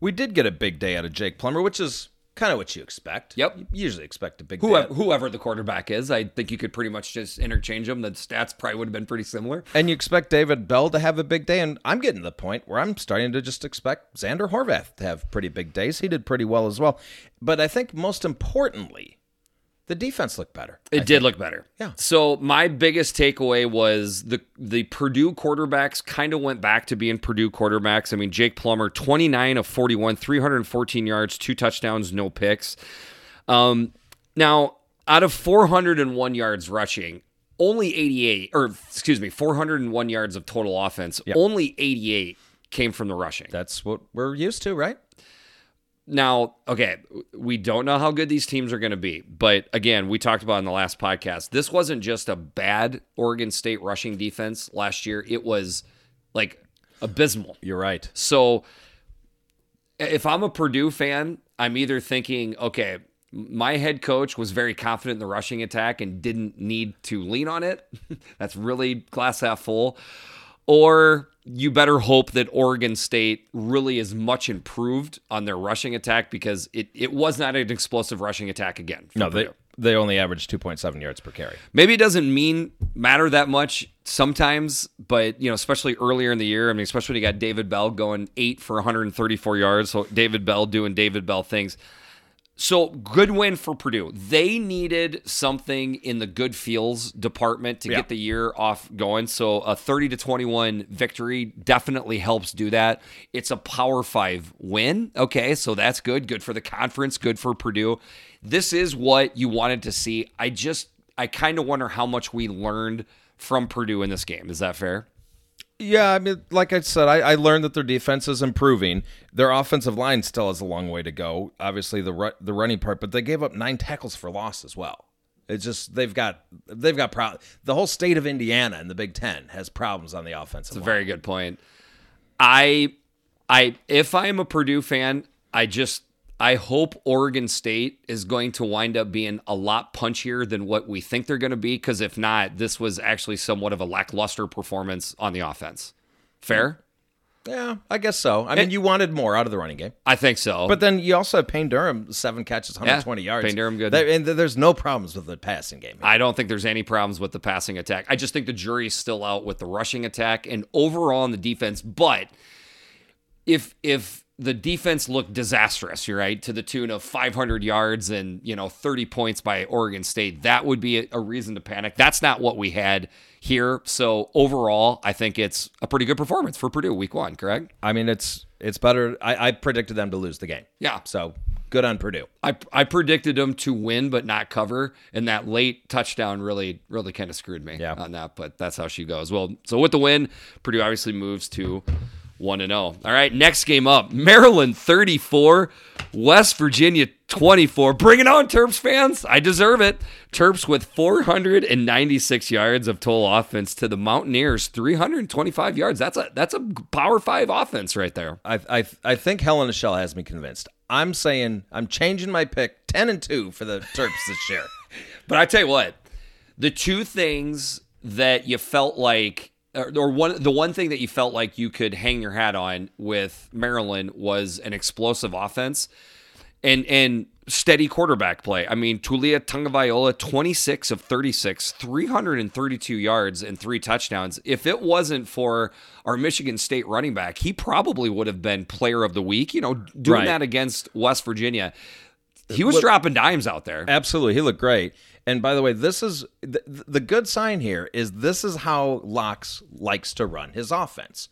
We did get a big day out of Jake Plummer, which is kind of what you expect. Yep. You usually expect a big Whoever, day. whoever the quarterback is, I think you could pretty much just interchange them. The stats probably would have been pretty similar. And you expect David Bell to have a big day, and I'm getting to the point where I'm starting to just expect Zander Horvath to have pretty big days. He did pretty well as well. But I think most importantly, the defense looked better. It did look better. Yeah. So my biggest takeaway was the the Purdue quarterbacks kind of went back to being Purdue quarterbacks. I mean, Jake Plummer, 29 of 41, 314 yards, two touchdowns, no picks. Um, now, out of 401 yards rushing, only 88, or excuse me, 401 yards of total offense, only 88 came from the rushing. That's what we're used to, right? Now, okay, we don't know how good these teams are going to be, but again, we talked about in the last podcast. This wasn't just a bad Oregon State rushing defense last year; it was like abysmal. You're right. So, if I'm a Purdue fan, I'm either thinking, okay, my head coach was very confident in the rushing attack and didn't need to lean on it. That's really glass half full. Or you better hope that Oregon State really is much improved on their rushing attack because it, it was not an explosive rushing attack again. No, they they only averaged 2.7 yards per carry. Maybe it doesn't mean matter that much sometimes, but you know, especially earlier in the year. I mean, especially when you got David Bell going eight for 134 yards. So David Bell doing David Bell things. So good win for Purdue. They needed something in the good feels department to Yeah. get the year off going. So a 30 to 21 victory definitely helps do that. It's a power five win. Okay, so that's good. Good for the conference, good for Purdue. This is what you wanted to see. I just I kind of wonder how much we learned from Purdue in this game. Is that fair? Yeah, I mean, like I said, I, I learned that their defense is improving. Their offensive line still has a long way to go. Obviously, the ru- the running part, but they gave up nine tackles for loss as well. It's just they've got they've got pro- the whole state of Indiana and the Big Ten has problems on the offensive line. That's a very good point. I I if I'm a Purdue fan, I just I hope Oregon State is going to wind up being a lot punchier than what we think they're going to be because if not, this was actually somewhat of a lackluster performance on the offense. Fair? Yeah, I guess so. I mean, eh. you wanted more out of the running game, I think so. but then you also have Payne Durham, seven catches, 120 yards. Payne Durham good. There- and there's no problems with the passing game. I don't think there's any problems with the passing attack. I just think the jury's still out with the rushing attack and overall on the defense. But if if the defense looked disastrous, you're right, to the tune of 500 yards and you know 30 points by Oregon State, that would be a, a reason to panic. That's not what we had here. So overall, I think it's a pretty good performance for Purdue week one. Correct? I mean, it's it's better. I, I predicted them to lose the game. Yeah. So good on Purdue. I, I predicted them to win but not cover, and that late touchdown really really kind of screwed me Yeah. on that. But that's how she goes. Well, so with the win, Purdue obviously moves to one and zero. All right, next game up: Maryland thirty four, West Virginia twenty four. Bring it on, Terps fans! I deserve it. Terps with four hundred and ninety six yards of total offense to the Mountaineers three hundred and twenty five yards. That's a that's a power five offense right there. I I I think Helen Michelle has me convinced. I'm saying I'm changing my pick, ten and two for the Terps this year. But I tell you what, the two things that you felt like, or, or one, the one thing that you felt like you could hang your hat on with Maryland was an explosive offense and and steady quarterback play. I mean, Taulia Tagovailoa, 26 of 36, 332 yards and three touchdowns. If it wasn't for our Michigan State running back, he probably would have been player of the week, you know, doing Right. that against West Virginia. He uh, was dropping dimes out there. Absolutely, he looked great. And by the way, this is the, the good sign here is this is how Locks likes to run his offense.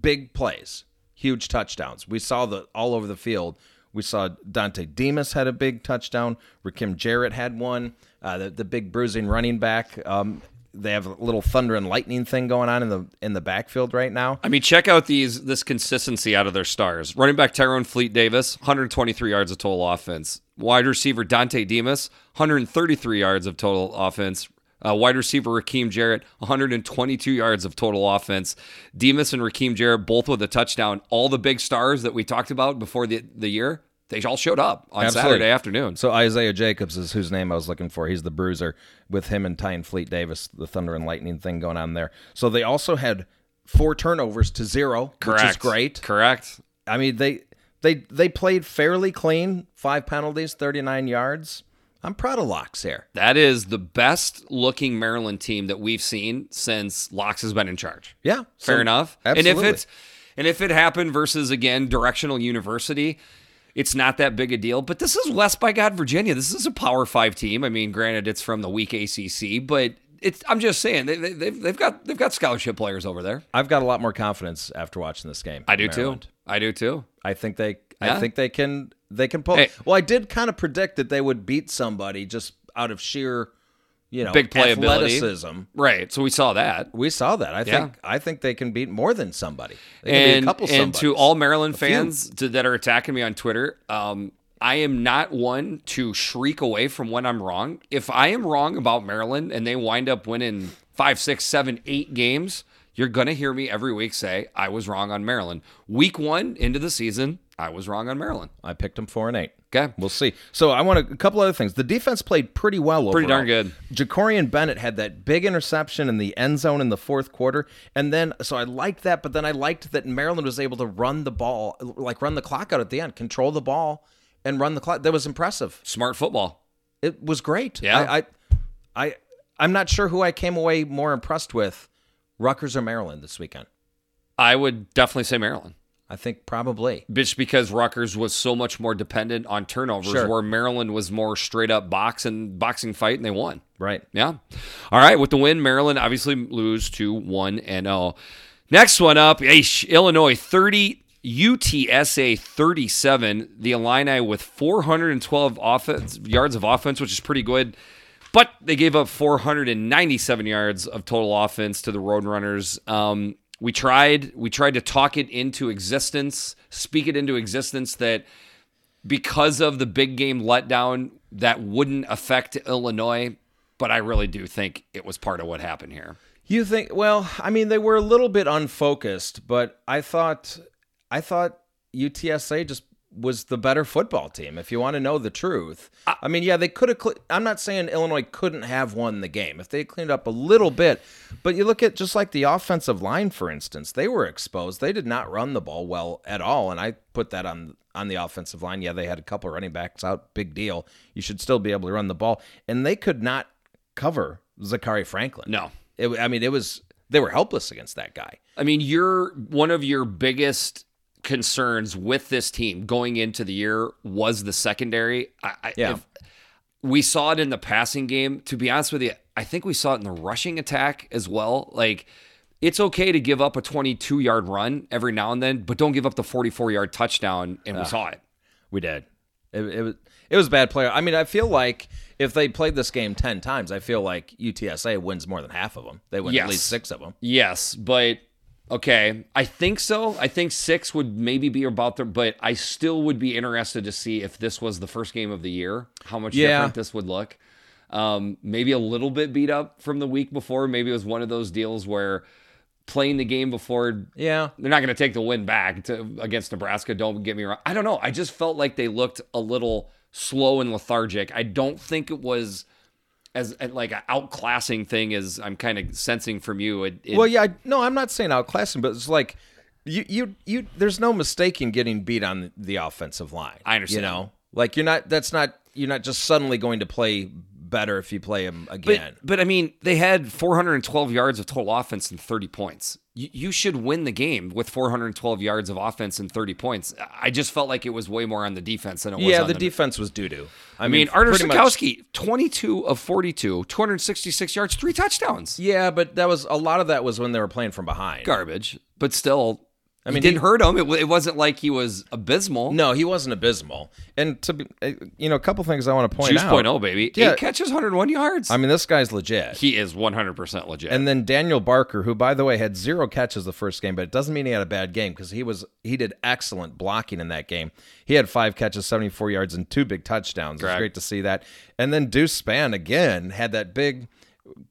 Big plays, huge touchdowns. We saw the all over the field. We saw Dontay Demus had a big touchdown. Rakim Jarrett had one. Uh, the, the big bruising running back. Um, they have a little thunder and lightning thing going on in the in the backfield right now. I mean, check out these this consistency out of their stars. Running back Tayon Fleet Davis, 123 yards of total offense. Wide receiver Dontay Demus, 133 yards of total offense. Uh, wide receiver Rakim Jarrett, 122 yards of total offense. Demus and Rakim Jarrett both with a touchdown. All the big stars that we talked about before the, the year, they all showed up on Absolutely. Saturday afternoon. So Isaiah Jacobs is whose name I was looking for. He's the bruiser with him and Tayon Fleet Davis, the thunder and lightning thing going on there. So they also had four turnovers to zero, Correct. which is great. Correct. I mean they they they played fairly clean, five penalties, 39 yards. I'm proud of Locks here. That is the best looking Maryland team that we've seen since Locks has been in charge. Yeah. Fair so- enough. Absolutely. And if it's and if it happened versus again directional university, it's not that big a deal. But this is West by God, Virginia. This is a Power Five team. I mean, granted, it's from the weak ACC, but it's. I'm just saying they, they, they've they've got they've got scholarship players over there. I've got a lot more confidence after watching this game. I do Maryland. too. I do too. I think they Yeah? I think they can they can pull. Hey. Well, I did kind of predict that they would beat somebody just out of sheer you know Big playability. athleticism. Right. So we saw that. We saw that. I Yeah. think I think they can beat more than somebody. They can beat and a couple and to all Maryland few. fans to, that are attacking me on Twitter, um, I am not one to shriek away from when I'm wrong. If I am wrong about Maryland and they wind up winning five, six, seven, eight games, you're gonna hear me every week say I was wrong on Maryland. Week one into the season, I was wrong on Maryland. I picked them four and eight. Okay. We'll see. So I want to, a couple other things. The defense played pretty well. Pretty darn overall. good. Jakorian Bennett had that big interception in the end zone in the fourth quarter, and then so I liked that. But then I liked that Maryland was able to run the ball, like run the clock out at the end, control the ball, and run the clock. That was impressive. Smart football. It was great. Yeah. I, I, I I'm not sure who I came away more impressed with, Rutgers or Maryland this weekend. I would definitely say Maryland. I think probably. Bitch, because Rutgers was so much more dependent on turnovers, Sure. where Maryland was more straight up box and boxing fight, and they won. Right. Yeah. All right. With the win, Maryland obviously lose to 1 and 0. Next one up, Illinois 30, UTSA 37. The Illini with 412 offense yards of offense, which is pretty good. But they gave up 497 yards of total offense to the Roadrunners. Um, we tried we tried to talk it into existence, speak it into existence that because of the big game letdown that wouldn't affect Illinois, but I really do think it was part of what happened here. You think? Well, I mean, they were a little bit unfocused, but I thought, I thought UTSA just was the better football team. If you want to know the truth, I, mean, yeah, they could have. I'm not saying Illinois couldn't have won the game if they cleaned up a little bit, but you look at just like the offensive line, for instance, they were exposed. They did not run the ball well at all, and I put that on on the offensive line. Yeah, they had a couple running backs out, big deal. You should still be able to run the ball, and they could not cover Zachary Franklin. No. It, I mean, it was they were helpless against that guy. I mean, you're one of your biggest concerns with this team going into the year was the secondary. I, Yeah. if- we saw it in the passing game. To be honest with you, I think we saw it in the rushing attack as well. Like, it's okay to give up a 22 yard run every now and then, but don't give up the 44 yard touchdown. And we saw it. We did. It, it was it was a bad player. I mean, I feel like if they played this game ten times, I feel like UTSA wins more than half of them. They win Yes. at least six of them. Yes, but okay, I think so. I think six would maybe be about there, but I still would be interested to see if this was the first game of the year, how much Yeah. different this would look. Um, maybe a little bit beat up from the week before. Maybe it was one of those deals where playing the game before Yeah, they're not going to take the win back to, against Nebraska. Don't get me wrong. I don't know. I just felt like they looked a little slow and lethargic. I don't think it was as uh, like an outclassing thing as I'm kind of sensing from you. It, it, Well, yeah, I- no, I'm not saying outclassing, but it's like you, you, you. There's no mistake in getting beat on the offensive line. I understand. You know, like you're not. That's not. You're not just suddenly going to play better if you play him But, again. but I mean, they had 412 yards of total offense and 30 points. You, you should win the game with 412 yards of offense and 30 points. I just felt like it was way more on the defense than it was yeah, on the the defense was doo doo. I mean, Artur pretty much- 22 of 42, 266 yards, three touchdowns. Yeah, but that was a lot of that was when they were playing from behind. Garbage, but still, I mean, mean, didn't he- hurt him. It, it wasn't like he was abysmal. No, he wasn't abysmal. And to be, uh, you know, a couple things I want to point Juice out. point oh, baby. Yeah. Eight catches, 101 yards. I mean, this guy's legit. he is 100% legit. and then Daniel Barker, who by the way had zero catches the first game, but it doesn't mean he had a bad game because he was he did excellent blocking in that game. He had five catches, seventy four yards, and two big touchdowns. It was great to see that. And then Deuce Spann again had that big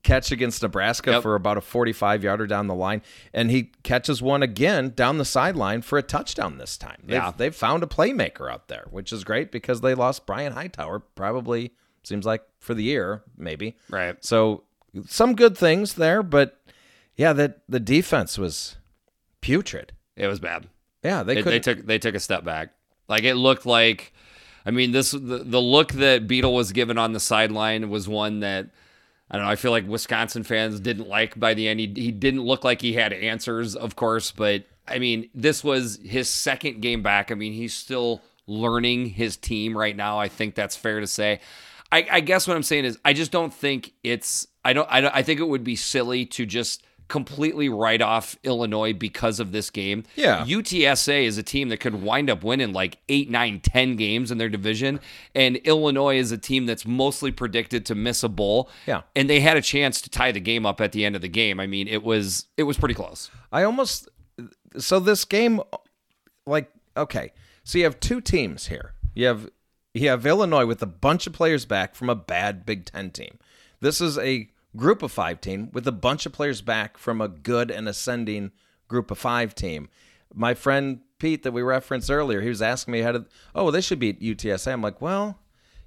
catch against Nebraska Yep. for about a forty five yarder down the line, and he catches one again down the sideline for a touchdown this time. They've, Yeah. they've found a playmaker out there, which is great because they lost Brian Hightower probably seems like for the year maybe. right. So some good things there, but yeah, that the defense was putrid. It was bad. Yeah, they They, they took they took a step back. Like it looked like, I mean, this the, the look that Beetle was given on the sideline was one that I don't know. I feel like Wisconsin fans didn't like by the end. He, he didn't look like he had answers, of course, but I mean, this was his second game back. I mean, he's still learning his team right now. I think that's fair to say. I, I guess what I'm saying is, I just don't think it's. I don't. I, don't- I think it would be silly to just completely write off Illinois because of this game. Yeah. UTSA is a team that could wind up winning like eight, nine, ten games in their division. And Illinois is a team that's mostly predicted to miss a bowl. Yeah. And they had a chance to tie the game up at the end of the game. I mean, it was it was pretty close. I almost so this game like okay. So you have two teams here. You have you have Illinois with a bunch of players back from a bad Big 10 team. This is a group of 5 team with a bunch of players back from a good and ascending group of 5 team. My friend Pete that we referenced earlier, he was asking me how to oh, they should beat UTSA. I'm like, "Well,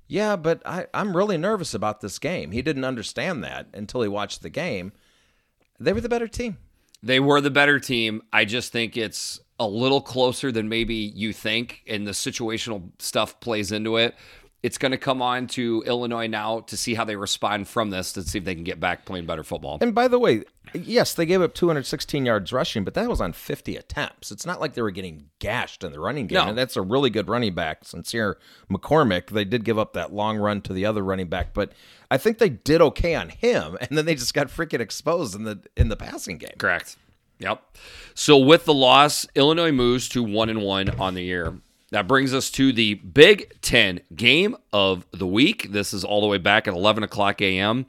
yeah, but I, I'm really nervous about this game. He didn't understand that until he watched the game. They were the better team. They were the better team. I just think it's a little closer than maybe you think, and the situational stuff plays into it. It's going to come on to Illinois now to see how they respond from this to see if they can get back playing better football. And by the way, yes, they gave up 216 yards rushing, but that was on 50 attempts. It's not like they were getting gashed in the running game. No. And that's a really good running back. Sincere McCormick, they did give up that long run to the other running back, but I think they did okay on him, and then they just got freaking exposed in the in the passing game. Correct. Yep. So with the loss, Illinois moves to one and one on the year. That brings us to the Big Ten game of the week. This is all the way back at 11 o'clock a.m.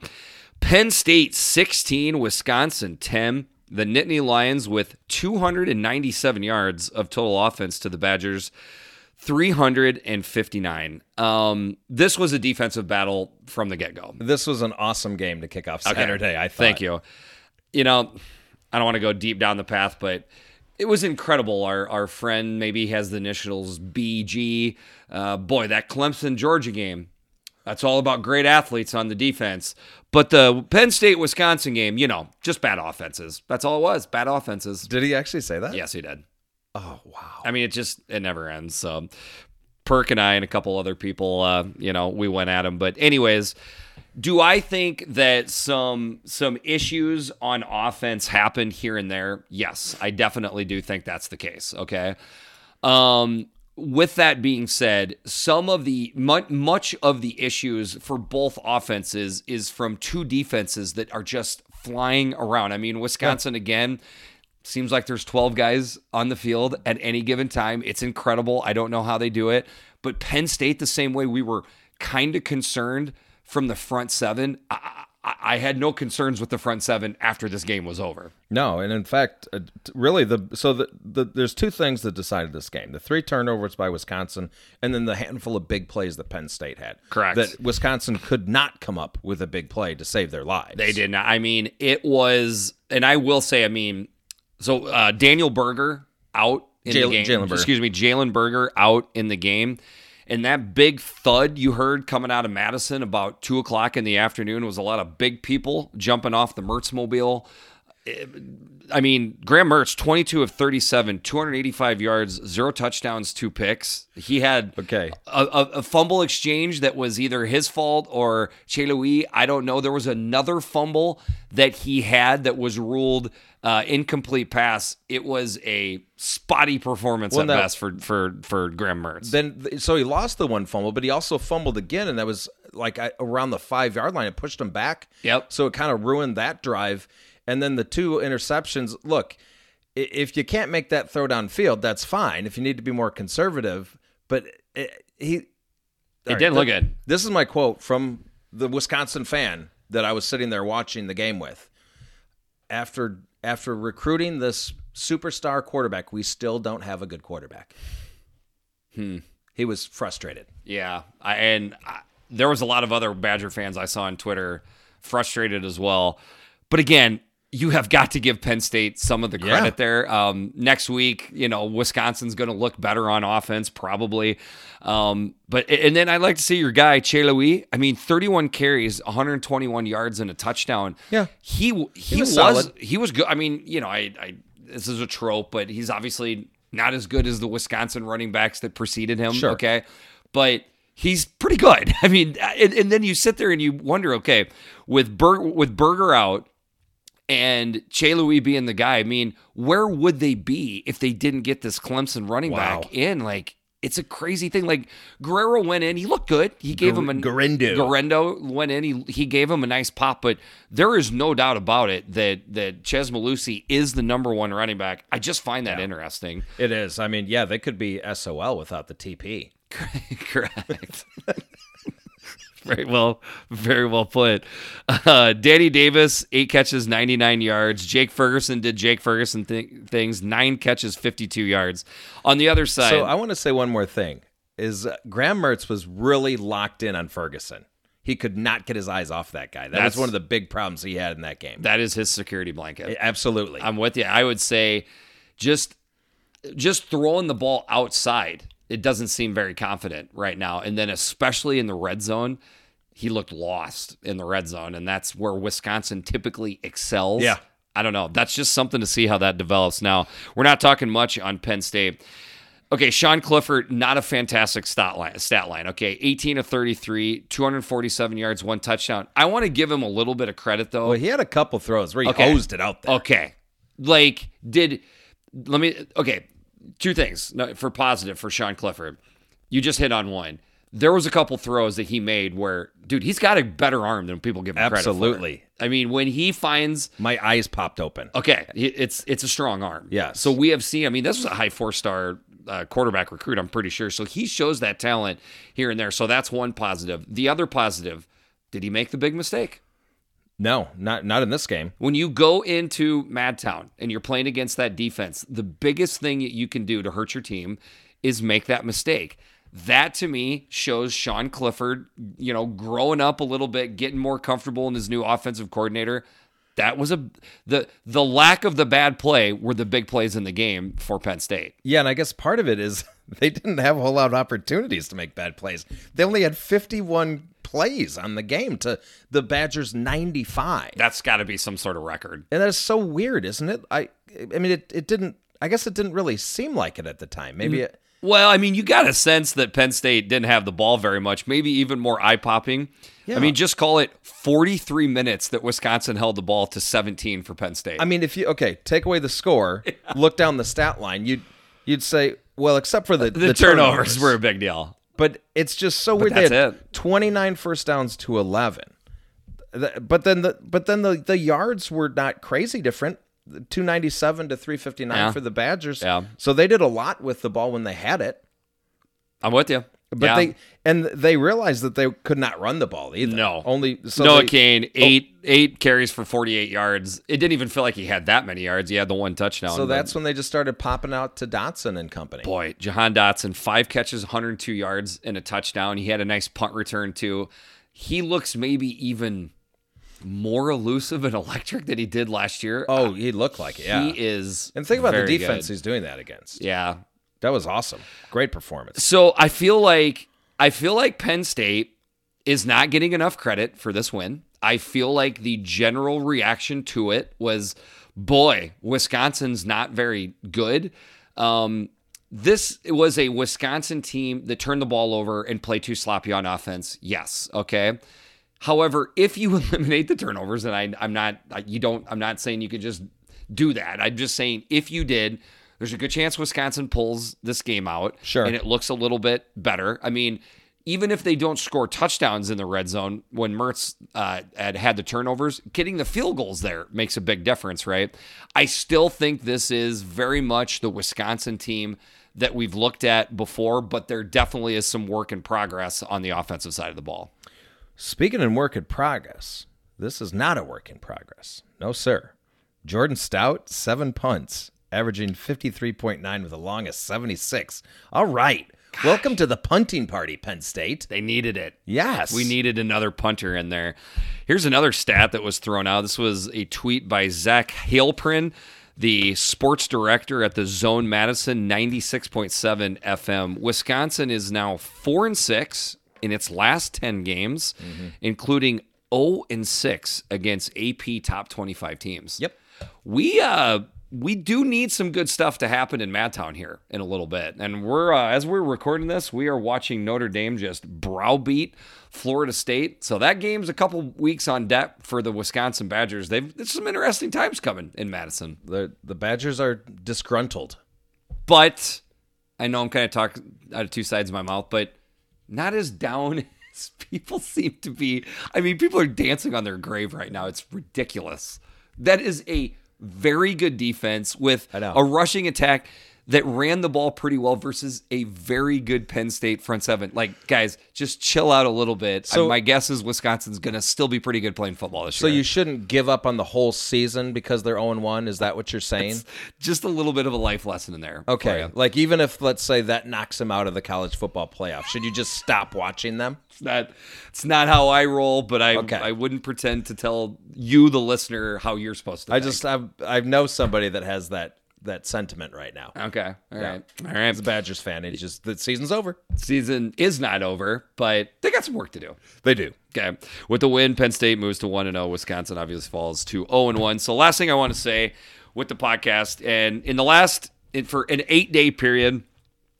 Penn State 16, Wisconsin 10. The Nittany Lions with 297 yards of total offense to the Badgers 359. Um, this was a defensive battle from the get go. This was an awesome game to kick off Saturday, I thought. Thank you. You know, I don't want to go deep down the path, but it was incredible. Our our friend maybe has the initials BG. Uh, boy, that Clemson Georgia game. That's all about great athletes on the defense. But the Penn State Wisconsin game, you know, just bad offenses. That's all it was. Bad offenses. Did he actually say that? Yes, he did. Oh, wow. I mean, it just it never ends. So Perk and I and a couple other people, uh, you know, we went at him. But anyways, do I think that some some issues on offense happened here and there? Yes, I definitely do think that's the case. Okay. Um, with that being said, some of the mu- much of the issues for both offenses is from two defenses that are just flying around. I mean, Wisconsin again seems like there's 12 guys on the field at any given time. It's incredible. I don't know how they do it, but Penn State the same way we were kind of concerned from the front seven. I, I, I had no concerns with the front seven after this game was over. No, and in fact, uh, really, the so the, the there's two things that decided this game: the three turnovers by Wisconsin, and then the handful of big plays that Penn State had. Correct. That Wisconsin could not come up with a big play to save their lives. They did not. I mean, it was, and I will say, I mean, so uh, Daniel Berger out in Jalen- the game. Jalen Berger. Excuse me, Jalen Berger out in the game. And that big thud you heard coming out of Madison about two o'clock in the afternoon was a lot of big people jumping off the Mertz mobile. I mean, Graham Mertz, 22 of 37, 285 yards, zero touchdowns, two picks. He had Okay. a, a, a fumble exchange that was either his fault or Chez Mellusi. I don't know. There was another fumble that he had that was ruled uh, incomplete pass. It was a spotty performance Well, at now- best for for for Graham Mertz. Then so he lost the one fumble, but he also fumbled again, and that was like around the five yard line. It pushed him back. Yep. So it kind of ruined that drive. And then the two interceptions. Look, if you can't make that throw downfield, that's fine. If you need to be more conservative, but it, he. It didn't look good. This is my quote from the Wisconsin fan that I was sitting there watching the game with. After after recruiting this superstar quarterback, we still don't have a good quarterback. Hmm. He was frustrated. Yeah, I, and I, there was a lot of other Badger fans I saw on Twitter frustrated as well. But again, you have got to give Penn State some of the credit Yeah. there. Um, next week, you know, Wisconsin's going to look better on offense, probably. Um, but and then I'd like to see your guy Chez Mellusi. I mean, 31 carries, 121 yards, and a touchdown. Yeah. he he, was was, he was good. I mean, you know, I, I this is a trope, but he's obviously not as good as the Wisconsin running backs that preceded him. Sure. Okay, but he's pretty good. I mean, and, and then you sit there and you wonder, okay, with Bur- with Berger out and Chez Mellusi being the guy, I mean, where would they be if they didn't get this Clemson running Wow. back in? Like, it's a crazy thing. Like Guerendo went in, he looked good. He gave him a Guerendo. Guerendo went in, he he gave him a nice pop, but there is no doubt about it that that Chez Mellusi is the number one running back. I just find that interesting. It is. I mean, yeah, they could be SOL without the TP. Correct. very well, very well put. Uh, Danny Davis, eight catches, 99 yards. Jake Ferguson did Jake Ferguson th- things, nine catches, 52 yards. On the other side, So I want to say one more thing: is uh, Graham Mertz was really locked in on Ferguson. He could not get his eyes off that guy. That That's- was one of the big problems he had in that game. that is his security blanket. Absolutely. I'm with you. I would say just just throwing the ball outside. It doesn't seem very confident right now. And then especially in the red zone, he looked lost in the red zone and that's where Wisconsin typically excels. Yeah. I don't know. That's just something to see how that develops. Now, we're not talking much on Penn State. Okay, Sean Clifford, not a fantastic stat line. Stat line. Okay, 18 of 33, 247 yards, one touchdown. I want to give him a little bit of credit though. well, he had a couple throws where he Okay. hosed it out there. Okay. Like, did let me okay, two things for positive for Sean Clifford. You just hit on one. There was a couple throws that he made where, dude, he's got a better arm than people give him credit. Absolutely. I mean, when he finds My eyes popped open. okay, it's it's a strong arm. Yeah. So we have seen. I mean, this was a high four star uh, quarterback recruit. I'm pretty sure. So he shows that talent here and there. So that's one positive. The other positive, did he make the big mistake? No, not not in this game. when you go into Madtown and you're playing against that defense, the biggest thing that you can do to hurt your team is make that mistake. That to me shows Sean Clifford, you know, growing up a little bit, getting more comfortable in his new offensive coordinator. That was a the the lack of the bad play were the big plays in the game for Penn State. Yeah, and I guess part of it is they didn't have a whole lot of opportunities to make bad plays. They only had 51 plays on the game to the Badgers 95. That's got to be some sort of record. And that is so weird, isn't it? I I mean it it didn't I guess it didn't really seem like it at the time. Maybe mm, it Well, I mean, you got a sense that Penn State didn't have the ball very much, maybe even more eye popping. Yeah. I mean, just call it 43 minutes that Wisconsin held the ball to 17 for Penn State. I mean if you okay, take away the score, look down the stat line, you'd you'd say well, except for the, the, turnovers, were a big deal. But it's just so weird. that's they had it. 29 first downs to 11. But then the but then the, the yards were not crazy different. 297 to 359 Yeah. for the Badgers. Yeah. So they did a lot with the ball when they had it. I'm with you. But Yeah. they and they realized that they could not run the ball either. No. Only so Noah they- Cain, oh. eight eight carries for 48 yards. It didn't even feel like he had that many yards. He had the one touchdown. So that's when they just started popping out to Dotson and company. boy, Jahan Dotson, five catches, 102 yards, and a touchdown. He had a nice punt return too. He looks maybe even more elusive and electric than he did last year. Oh, he looked like it. Yeah. He is. and think about the defense good. he's doing that against. Yeah. That was awesome. Great performance. So I feel like I feel like Penn State is not getting enough credit for this win. I feel like the general reaction to it was, boy, Wisconsin's not very good. Um, this was a Wisconsin team that turned the ball over and played too sloppy on offense. Yes, okay. However, if you eliminate the turnovers, and I, I'm not, you don't, I'm not saying you could just do that. I'm just saying if you did, there's a good chance Wisconsin pulls this game out. Sure. And it looks a little bit better. I mean, even if they don't score touchdowns in the red zone, when Mertz uh, had had the turnovers, getting the field goals there makes a big difference, right? I still think this is very much the Wisconsin team that we've looked at before, but there definitely is some work in progress on the offensive side of the ball. Speaking in work in progress, this is not a work in progress. No, sir. Jordan Stout, seven punts, averaging 53.9 with a long of 76. All right. Welcome to the punting party, Penn State. They needed it. Yes. We needed another punter in there. Here's another stat that was thrown out. This was a tweet by Zach Heilprin, the sports director at the Zone Madison 96.7 FM. Wisconsin is now 4 and 6 in its last 10 games, including 0 and 6 against AP top 25 teams. Yep. We uh we do need some good stuff to happen in Madtown here in a little bit. And we're uh, as we're recording this, we are watching Notre Dame just browbeat Florida State. So that game's a couple weeks on deck for the Wisconsin Badgers. They've there's some interesting times coming in Madison. The, the Badgers are disgruntled. But I know I'm kind of talking out of two sides of my mouth, but not as down as people seem to be. I mean, people are dancing on their grave right now. It's ridiculous. That is a very good defense with a rushing attack that ran the ball pretty well versus a very good Penn State front seven. Like, guys, just chill out a little bit. So- my guess is Wisconsin's going to still be pretty good playing football this So year. So you shouldn't give up on the whole season because they're 0 1. Is that what you're saying? just a little bit of a life lesson in there. Okay. Like even if let's say that knocks them out of the college football playoff, should you just stop watching them? It's not it's not how I roll, but I Okay. I wouldn't pretend to tell you the listener how you're supposed to. I think. just I've I know somebody that has that that sentiment right now. okay. All right. All right. a Badgers fan. He's just the season's over. Season is not over, but they got some work to do. They do. Okay. With the win, Penn State moves to 1 and 0. Wisconsin obviously falls to 0 and 1. So last thing I want to say with the podcast and in the last for an 8-day period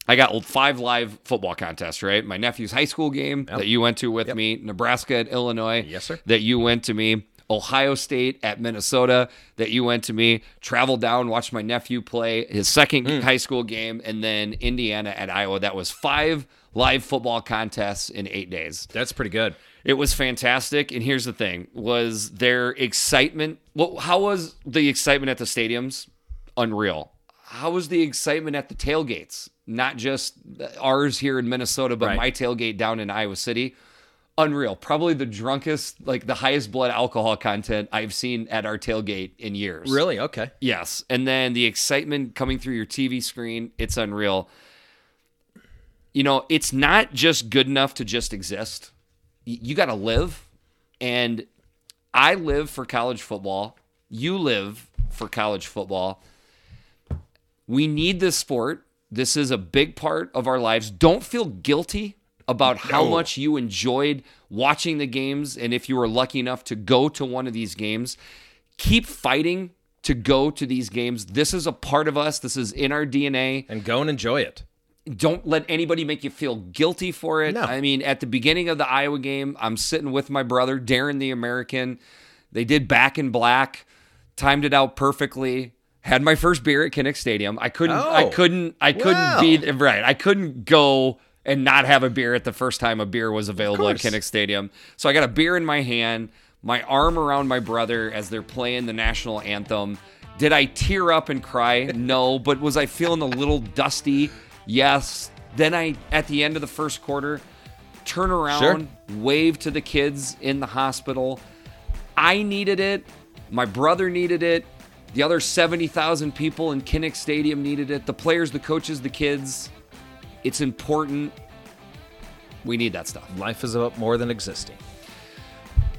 I got five live football contests, right? My nephew's high school game that you went to with me, Nebraska at Illinois. Yes, sir. That you went to me. Ohio State at Minnesota that you went to me. Traveled down, watched my nephew play his second Hmm. high school game, and then Indiana at Iowa. That was five live football contests in eight days. That's pretty good. It was fantastic. And here's the thing: was their excitement? Well, how was the excitement at the stadiums? Unreal. How was the excitement at the tailgates? Not just ours here in Minnesota, but Right. my tailgate down in Iowa City. Unreal. Probably the drunkest, like the highest blood alcohol content I've seen at our tailgate in years. Really? Okay. Yes. And then the excitement coming through your TV screen, it's unreal. You know, it's not just good enough to just exist. You got to live. And I live for college football. You live for college football. We need this sport. This is a big part of our lives. Don't feel guilty about how No. much you enjoyed watching the games. And if you were lucky enough to go to one of these games, keep fighting to go to these games. This is a part of us, this is in our DNA And go and enjoy it. don't let anybody make you feel guilty for it. No. I mean, at the beginning of the Iowa game, I'm sitting with my brother, Darren the American. They did back in black, timed it out perfectly. Had my first beer at Kinnick Stadium. I couldn't I Oh. couldn't I couldn't Wow. be right. I couldn't go and not have a beer at the first time a beer was available at. Kinnick Stadium. So I got a beer in my hand, my arm around my brother as they're playing the national anthem. Did I tear up and cry? No, but was I feeling a little dusty? Yes. Then I at the end of the first quarter turn around, wave to the kids in the hospital. I needed it. My brother needed it. The other 70,000 people in Kinnick Stadium needed it. The players, the coaches, the kids. It's important. We need that stuff. Life is about more than existing.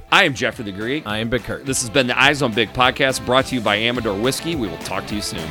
I am Jeffrey the Greek. I am Big Kurt. This has been the Eyes on Big podcast brought to you by Amador Whiskey. We will talk to you soon.